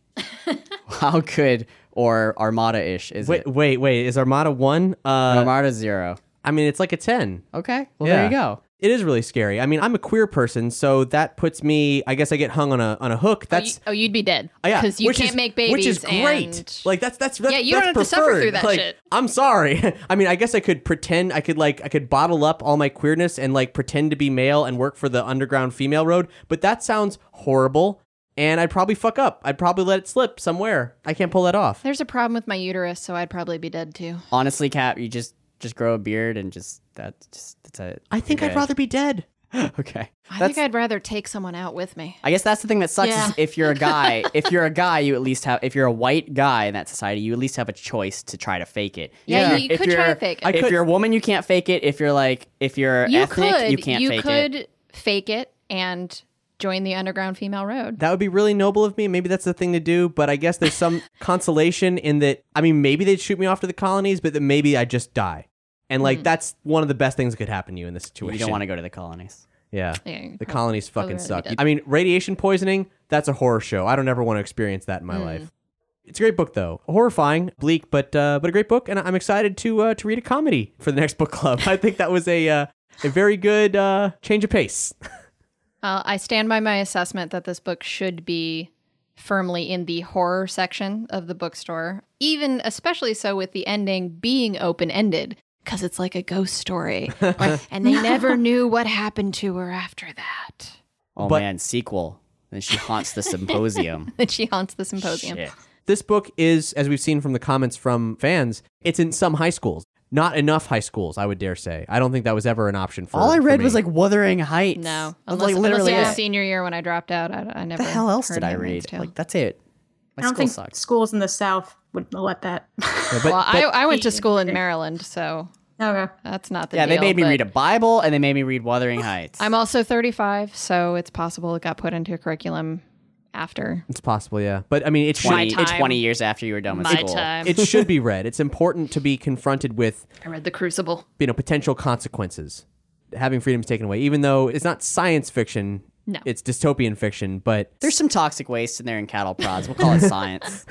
how good or Armada ish is
Wait,
it?
wait, wait. Is Armada one? Uh,
Armada zero.
I mean, it's like a ten.
Okay. Well, there you go.
It is really scary. I mean, I'm a queer person, so that puts me. I guess I get hung on a on a hook. Oh, that's
oh, you'd be dead
Oh, yeah,
because you
which
can't
is-
make babies.
which is great.
and-
Like that's that's, that's
Yeah, you
that's
don't have to suffer through
preferred.
that
Like,
shit.
I'm sorry. I mean, I guess I could pretend. I could like I could bottle up all my queerness and like pretend to be male and work for the underground female road. But that sounds horrible, and I'd probably fuck up. I'd probably let it slip somewhere. I can't pull that off.
There's a problem with my uterus, so I'd probably be dead too.
Honestly, Cap, you just just grow a beard and just that's just that's it.
I think
You're
I'd rather be dead.
okay.
I
That's-
think I'd rather take someone out with me.
I guess that's the thing that sucks
Yeah.
is if you're a guy, if you're a guy, you at least have if you're a white guy in that society, you at least have a choice to try to fake it.
Yeah,
If
you- you
if
could try
you're-
to fake it. I
If
could-
you're a woman, you can't fake it. If you're like if you're
You
ethnic,
could,
you can't fake
could fake it and join the underground female road.
That would be really noble of me. Maybe that's the thing to do, but I guess there's some consolation in that. I mean, maybe they'd shoot me off to the colonies, but then maybe I just die. And like, that's one of the best things that could happen to you in this situation.
You don't want to go to the colonies.
Yeah.
Yeah,
the colonies fucking suck.
dead.
I mean, radiation poisoning, that's a horror show. I don't ever want to experience that in my
Mm.
life. It's a great book though. Horrifying, bleak, but uh, but a great book and I'm excited to uh, to read a comedy for the next book club. I think that was a uh, a very good uh, change of pace.
Uh, I stand by my assessment that this book should be firmly in the horror section of the bookstore, even especially so with the ending being open ended, because it's like a ghost story. and they never knew what happened to her after that.
Oh
But-
man, sequel. Then she haunts the symposium.
That she haunts the symposium.
Shit.
This book is, as we've seen from the comments from fans, it's in some high schools. Not enough high schools, I would dare say. I don't think that was ever an option for
All I read was like Wuthering Heights.
No, unless,
like literally
unless it was
it.
senior year when I dropped out, I, I never.
What the hell else
heard
did I
Handmaid's
read?
Tale.
Like that's it. My
I don't
school
think
sucks.
schools in the South would let that.
but-
well, I,
but-
I went to school in Maryland, so
okay.
that's not the
Yeah, they made me read a Bible and they made me read Wuthering Heights.
I'm also 35, so it's possible it got put into a curriculum after.
It's possible, yeah. But I mean, it should,
20, it's 20 years after you were done with
My
school.
time.
it should be read. It's important to be confronted with
I read The Crucible.
you know potential consequences having freedoms taken away even though it's not science fiction
No.
it's dystopian fiction but
There's some toxic waste in there in cattle prods. We'll call it science.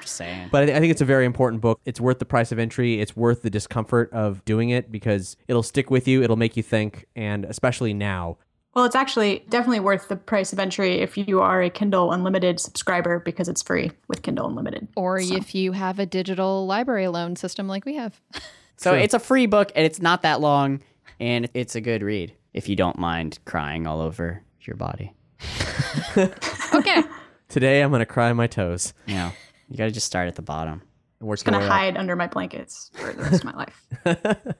Just saying.
but I, th- I think it's a very important book it's worth the price of entry it's worth the discomfort of doing it because it'll stick with you it'll make you think and especially now
Well, it's actually definitely worth the price of entry if you are a Kindle Unlimited subscriber because it's free with Kindle Unlimited.
Or if you have a digital library loan system like we have.
So it's a free book and it's not that long and it's a good read if you don't mind crying all over your body.
Okay.
today i'm gonna cry my toes
You know, you got to just start at the bottom.
and work
It's going to
way up.
hide under my blankets for the rest of my life.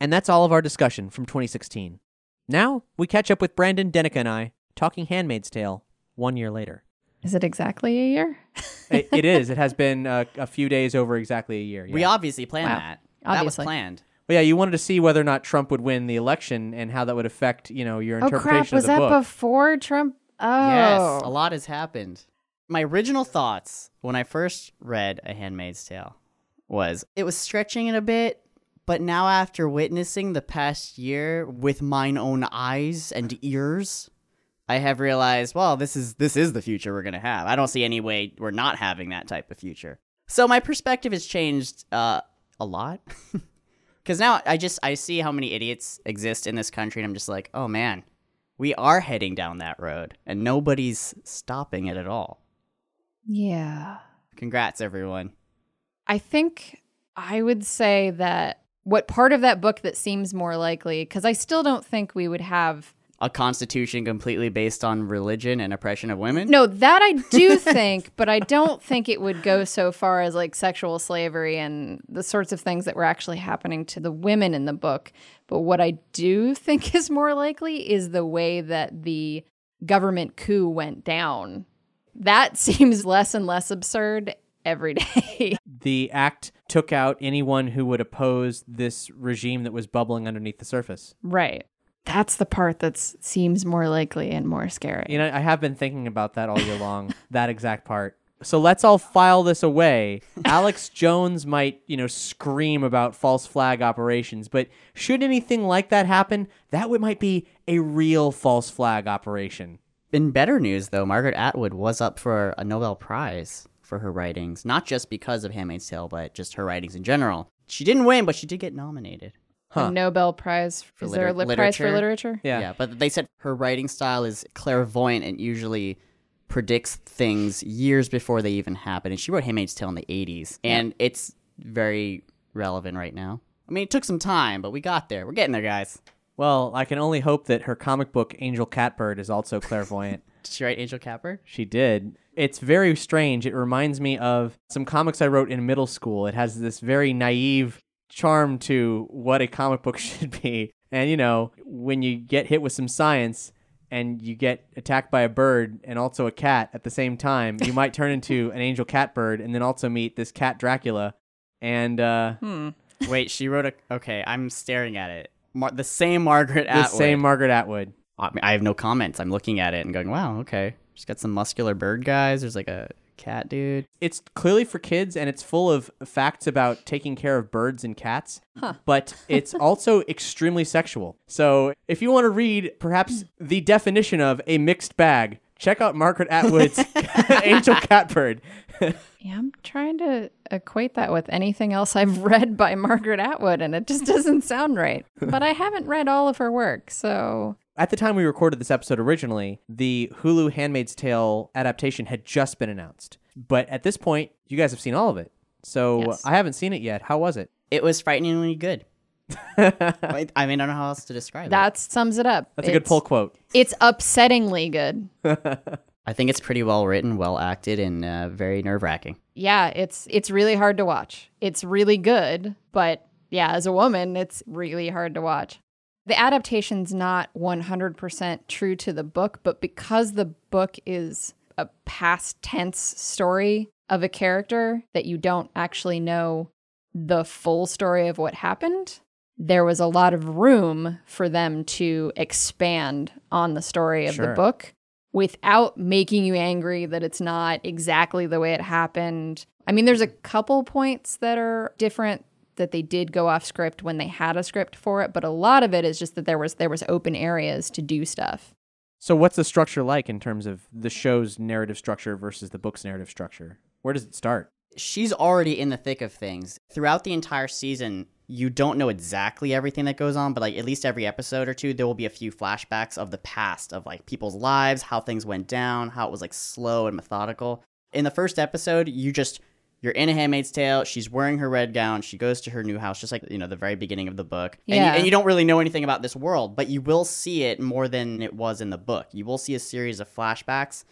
And that's all of our discussion from 2016. Now we catch up with Brandon Danica and I talking Handmaid's Tale one year later.
Is it exactly a year?
it, it is it has been uh, a few days over exactly a year yeah.
We obviously planned
Wow.
that. That was planned.
Well, yeah, you wanted to see whether or not Trump would win the election and how that would affect, you know, your interpretation
Oh
interpretation
crap! Was
of the
that
book.
before Trump? Oh,
Yes, a lot has happened. My original thoughts when I first read A Handmaid's Tale was it was stretching it a bit, but now after witnessing the past year with mine own eyes and ears, I have realized, well, this is this is the future we're gonna have. I don't see any way we're not having that type of future. So my perspective has changed uh, a lot. Because now I just I see how many idiots exist in this country, and I'm just like, oh man, we are heading down that road, and nobody's stopping it at all.
yeah.
Congrats, everyone.
I think I would say that what part of that book that seems more likely, because I still don't think we would have.
A constitution completely based on religion and oppression of women.
No, that I do think, but I don't think it would go so far as like sexual slavery and the sorts of things that were actually happening to the women in the book. But what I do think is more likely is the way that the government coup went down. That seems less and less absurd every day.
The act took out anyone who would oppose this regime that was bubbling underneath the surface.
right. That's the part that seems more likely and more scary.
You know, I have been thinking about that all year long, that exact part.
So let's all file this away. Alex Jones might, you know, scream about false flag operations, but should anything like that happen, that would might be a real false flag operation.
In better news, though, Margaret Atwood was up for a Nobel Prize for her writings, not just because of Handmaid's Tale, but just her writings in general. She didn't win, but she did get nominated.
A Nobel Prize.
For
is there a
liter-
lit prize for literature?
Yeah. but they said her writing style is clairvoyant and usually predicts things years before they even happen. And she wrote Handmaid's Tale in the 80s, and it's very relevant right now. I mean, it took some time, but we got there. We're getting there, guys.
Well, I can only hope that her comic book Angel Catbird is also clairvoyant.
Did she write Angel Catbird?
She did. It's very strange. It reminds me of some comics I wrote in middle school. It has this very naive charm to what a comic book should be. And you know, when you get hit with some science and you get attacked by a bird and also a cat at the same time, you might turn into an angel cat bird and then also meet this cat Dracula. And uh
Hmm.
Wait, she wrote a. Okay, I'm staring at it. Mar- the same Margaret Atwood.
the same Margaret Atwood.
I, mean, I have no comments. I'm looking at it and going, wow, okay. She's got some muscular bird guys. There's like a cat dude.
It's clearly for kids and it's full of facts about taking care of birds and cats.
Huh.
But it's also extremely sexual. So if you want to read perhaps the definition of a mixed bag, check out Margaret Atwood's Angel Catbird.
Yeah, I'm trying to equate that with anything else I've read by Margaret Atwood, and it just doesn't sound right. But I haven't read all of her work, so
At the time we recorded this episode originally, the Hulu Handmaid's Tale adaptation had just been announced. But at this point, you guys have seen all of it. So
Yes.
I haven't seen it yet. How was it?
It was frighteningly good. I mean, I don't know how else to describe it.
that sums it up.
That's a good pull quote.
It's upsettingly good.
I think it's pretty well written, well acted, and uh, very nerve wracking.
Yeah, it's it's really hard to watch. It's really good, but yeah, as a woman, it's really hard to watch. The adaptation's not 100% true to the book, but because the book is a past tense story of a character that you don't actually know the full story of what happened, there was a lot of room for them to expand on the story of
Sure.
the book without making you angry that it's not exactly the way it happened. I mean, there's a couple points that are different that they did go off script when they had a script for it, but a lot of it is just that there was there was open areas to do stuff.
So what's the structure like in terms of the show's narrative structure versus the book's narrative structure? Where does it start?
She's already in the thick of things. Throughout the entire season, you don't know exactly everything that goes on, but like at least every episode or two, there will be a few flashbacks of the past of like people's lives, how things went down, how it was like slow and methodical. In the first episode, you just you're in a Handmaid's Tale. She's wearing her red gown. She goes to her new house, just like you know the very beginning of the book. And,
Yeah.
you, and you don't really know anything about this world, but you will see it more than it was in the book. You will see a series of flashbacks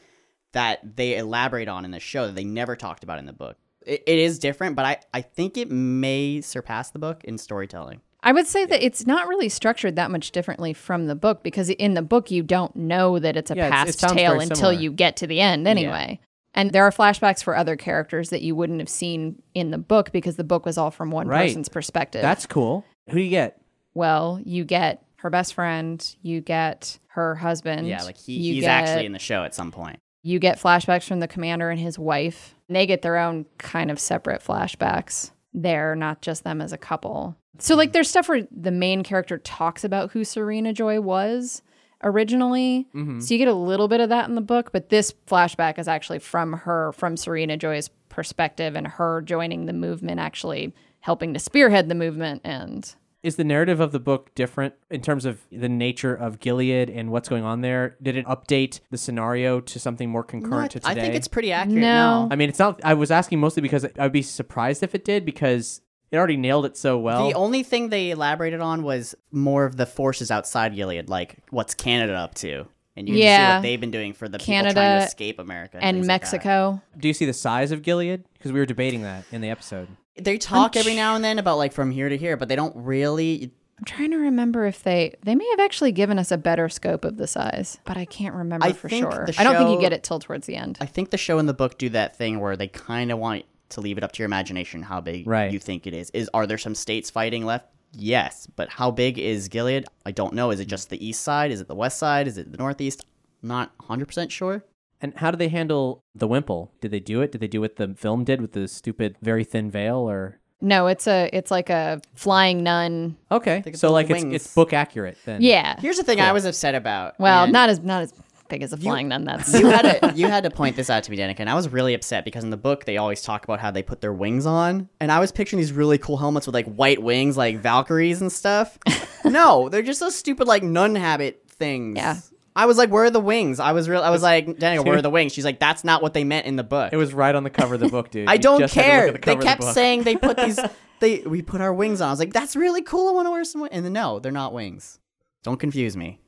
that they elaborate on in the show that they never talked about in the book. It, it is different, but I, I think it may surpass the book in storytelling.
I would say that it's not really structured that much differently from the book because in the book you don't know that it's a
Yeah, it's- it
past tale until
similar.
you get to the end anyway. And there are flashbacks for other characters that you wouldn't have seen in the book because the book was all from one
Right.
person's perspective.
That's cool. Who do you get?
well, you get her best friend, you get her husband.
yeah, like he,
you
he's
get-
actually in the show at some point.
You get flashbacks from the commander and his wife. And they get their own kind of separate flashbacks. They're not just them as a couple. So, like, there's stuff where the main character talks about who Serena Joy was originally.
Mhm.
So, you get a little bit of that in the book, but this flashback is actually from her, from Serena Joy's perspective and her joining the movement, actually helping to spearhead the movement. And
Is the narrative of the book different in terms of the nature of Gilead and what's going on there? Did it update the scenario to something more concurrent to today?
I think it's pretty accurate.
No.
No.
I mean, it's not. I was asking mostly because I'd be surprised if it did because it already nailed it so well.
the only thing they elaborated on was more of the forces outside Gilead, like what's Canada up to. And you can see what they've been doing for the people trying
Canada
to escape America.
and
things like.
Mexico.
Do you see the size of Gilead? Because we were debating that in the episode.
They talk
I'm
every now and then about like from here to here, but they don't really.
I'm trying to remember if they they may have actually given us a better scope of the size, but I can't remember
I
for sure.
the
I don't think you get it till towards the end.
I think the show and the book do that thing where they kind of want to leave it up to your imagination how big
Right.
you think it is. Is are there some states fighting left? Yes, but how big is Gilead? I don't know. Is it mm. just the east side? Is it the west side? Is it the northeast? Not 100% sure.
And how do they handle the wimple? Did they do it? Did they do what the film did with the stupid, very thin veil? Or
No, it's a it's like a flying nun.
okay, so like it's,
wings.
it's book accurate then.
Yeah.
Here's the thing I was upset about.
Well,
and
not as not as big as a flying nun. That's
you had to you had to point this out to me, Danica, and I was really upset because in the book they always talk about how they put their wings on, and I was picturing these really cool helmets with like white wings, like Valkyries and stuff. no, they're just those stupid like nun habit things.
Yeah.
I was like, "Where are the wings?" I was real. I was like, "Danica, where are the wings?" She's like, "That's not what they meant in the book."
It was right on the cover of the book, dude.
I
You
don't
just had to look
care.
at the
They
cover of the
kept
book.
saying they put these. They we put our wings on. I was like, "That's really cool. I want to wear some." wings. And then no, they're not wings. Don't confuse me.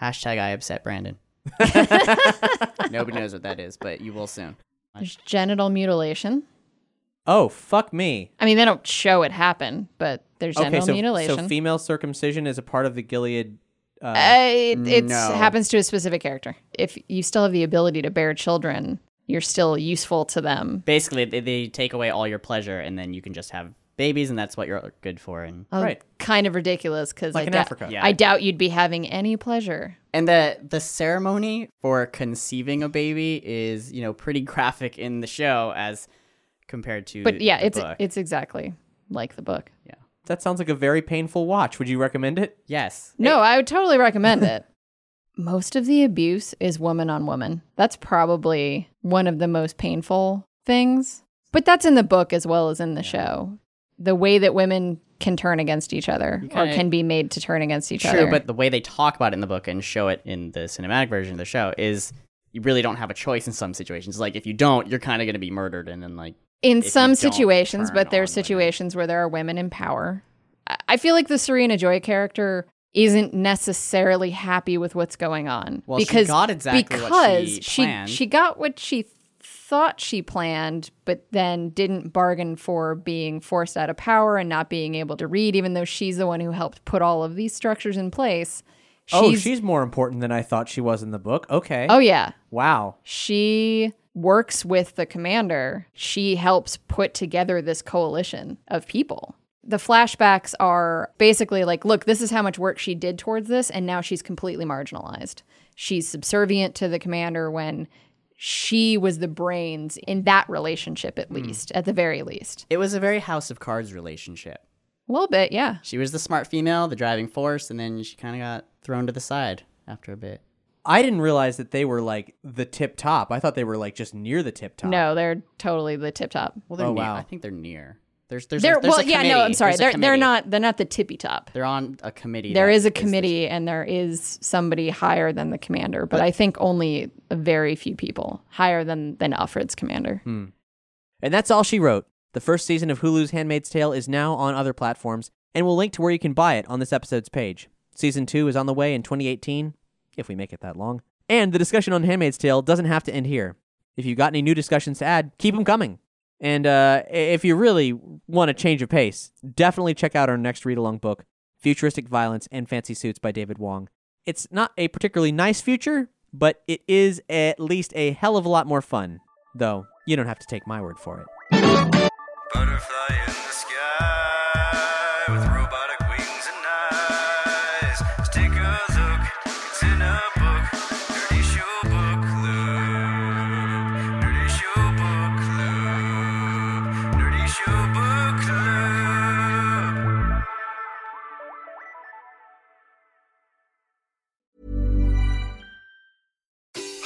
Hashtag I upset Brandon. Nobody knows what that is, but you will soon.
there's genital mutilation.
Oh fuck me.
I mean, they don't show it happen, but there's
Okay,
genital
so,
mutilation.
so female circumcision is a part of the Gilead. Uh,
Uh, it
no.
happens to a specific character. If you still have the ability to bear children, you're still useful to them.
Basically, they, they take away all your pleasure, and then you can just have babies, and that's what you're good for. And
Oh,
Right.
Kind of ridiculous because
Like
I,
in
dou-
Africa.
Yeah.
I doubt you'd be having any pleasure.
and the the ceremony for conceiving a baby is you know pretty graphic in the show as compared to.
But yeah,
the
it's
book.
it's exactly like the book.
yeah.
that sounds like a very painful watch. Would you recommend it?
Yes.
No, I would totally recommend it. Most of the abuse is woman on woman. That's probably one of the most painful things. But that's in the book as well as in the show. The way that women can turn against each other or can be made to turn against each
True,
other.
True, but the way they talk about it in the book and show it in the cinematic version of the show is you really don't have a choice in some situations. Like if you don't, you're kind of going to be murdered, and then like
in some situations, but there are situations where there are women in power. I- feel like the Serena Joy character isn't necessarily happy with what's going on
Well, she
because
got exactly
because
what she
she she got what she thought she planned, but then didn't bargain for being forced out of power and not being able to read, even though she's the one who helped put all of these structures in place.
oh, she's more important than I thought she was in the book. Okay.
oh yeah,
Wow.
she works with the commander. She helps put together this coalition of people. The flashbacks are basically like, look, this is how much work she did towards this, and now she's completely marginalized. She's subservient to the commander when she was the brains in that relationship, at hmm. least, at the very least.
it was a very House of Cards relationship.
A little bit, yeah.
She was the smart female, the driving force, and then she kind of got thrown to the side after a bit.
I didn't realize that they were like the tip top. I thought they were like just near the tip top.
No, they're totally the tip top.
Well, they're
Oh,
near.
wow.
I think they're near. There's there's
They're
a, there's
well,
a
yeah, no. I'm sorry. They're they're not they're not the tippy top.
They're on a committee.
There is a
the-
committee and there is somebody higher than the commander, but, I think only a very few people higher than than Offred's commander. Hmm.
And that's all she wrote. The first season of Hulu's Handmaid's Tale is now on other platforms, and we'll link to where you can buy it on this episode's page. Season 2 is on the way in 2018, if we make it that long. And the discussion on Handmaid's Tale doesn't have to end here. If you've got any new discussions to add, keep them coming. And uh, if you really want a change of pace, definitely check out our next read along book, Futuristic Violence and Fancy Suits by David Wong. It's not a particularly nice future, but it is at least a hell of a lot more fun. Though, you don't have to take my word for it.
Butterfly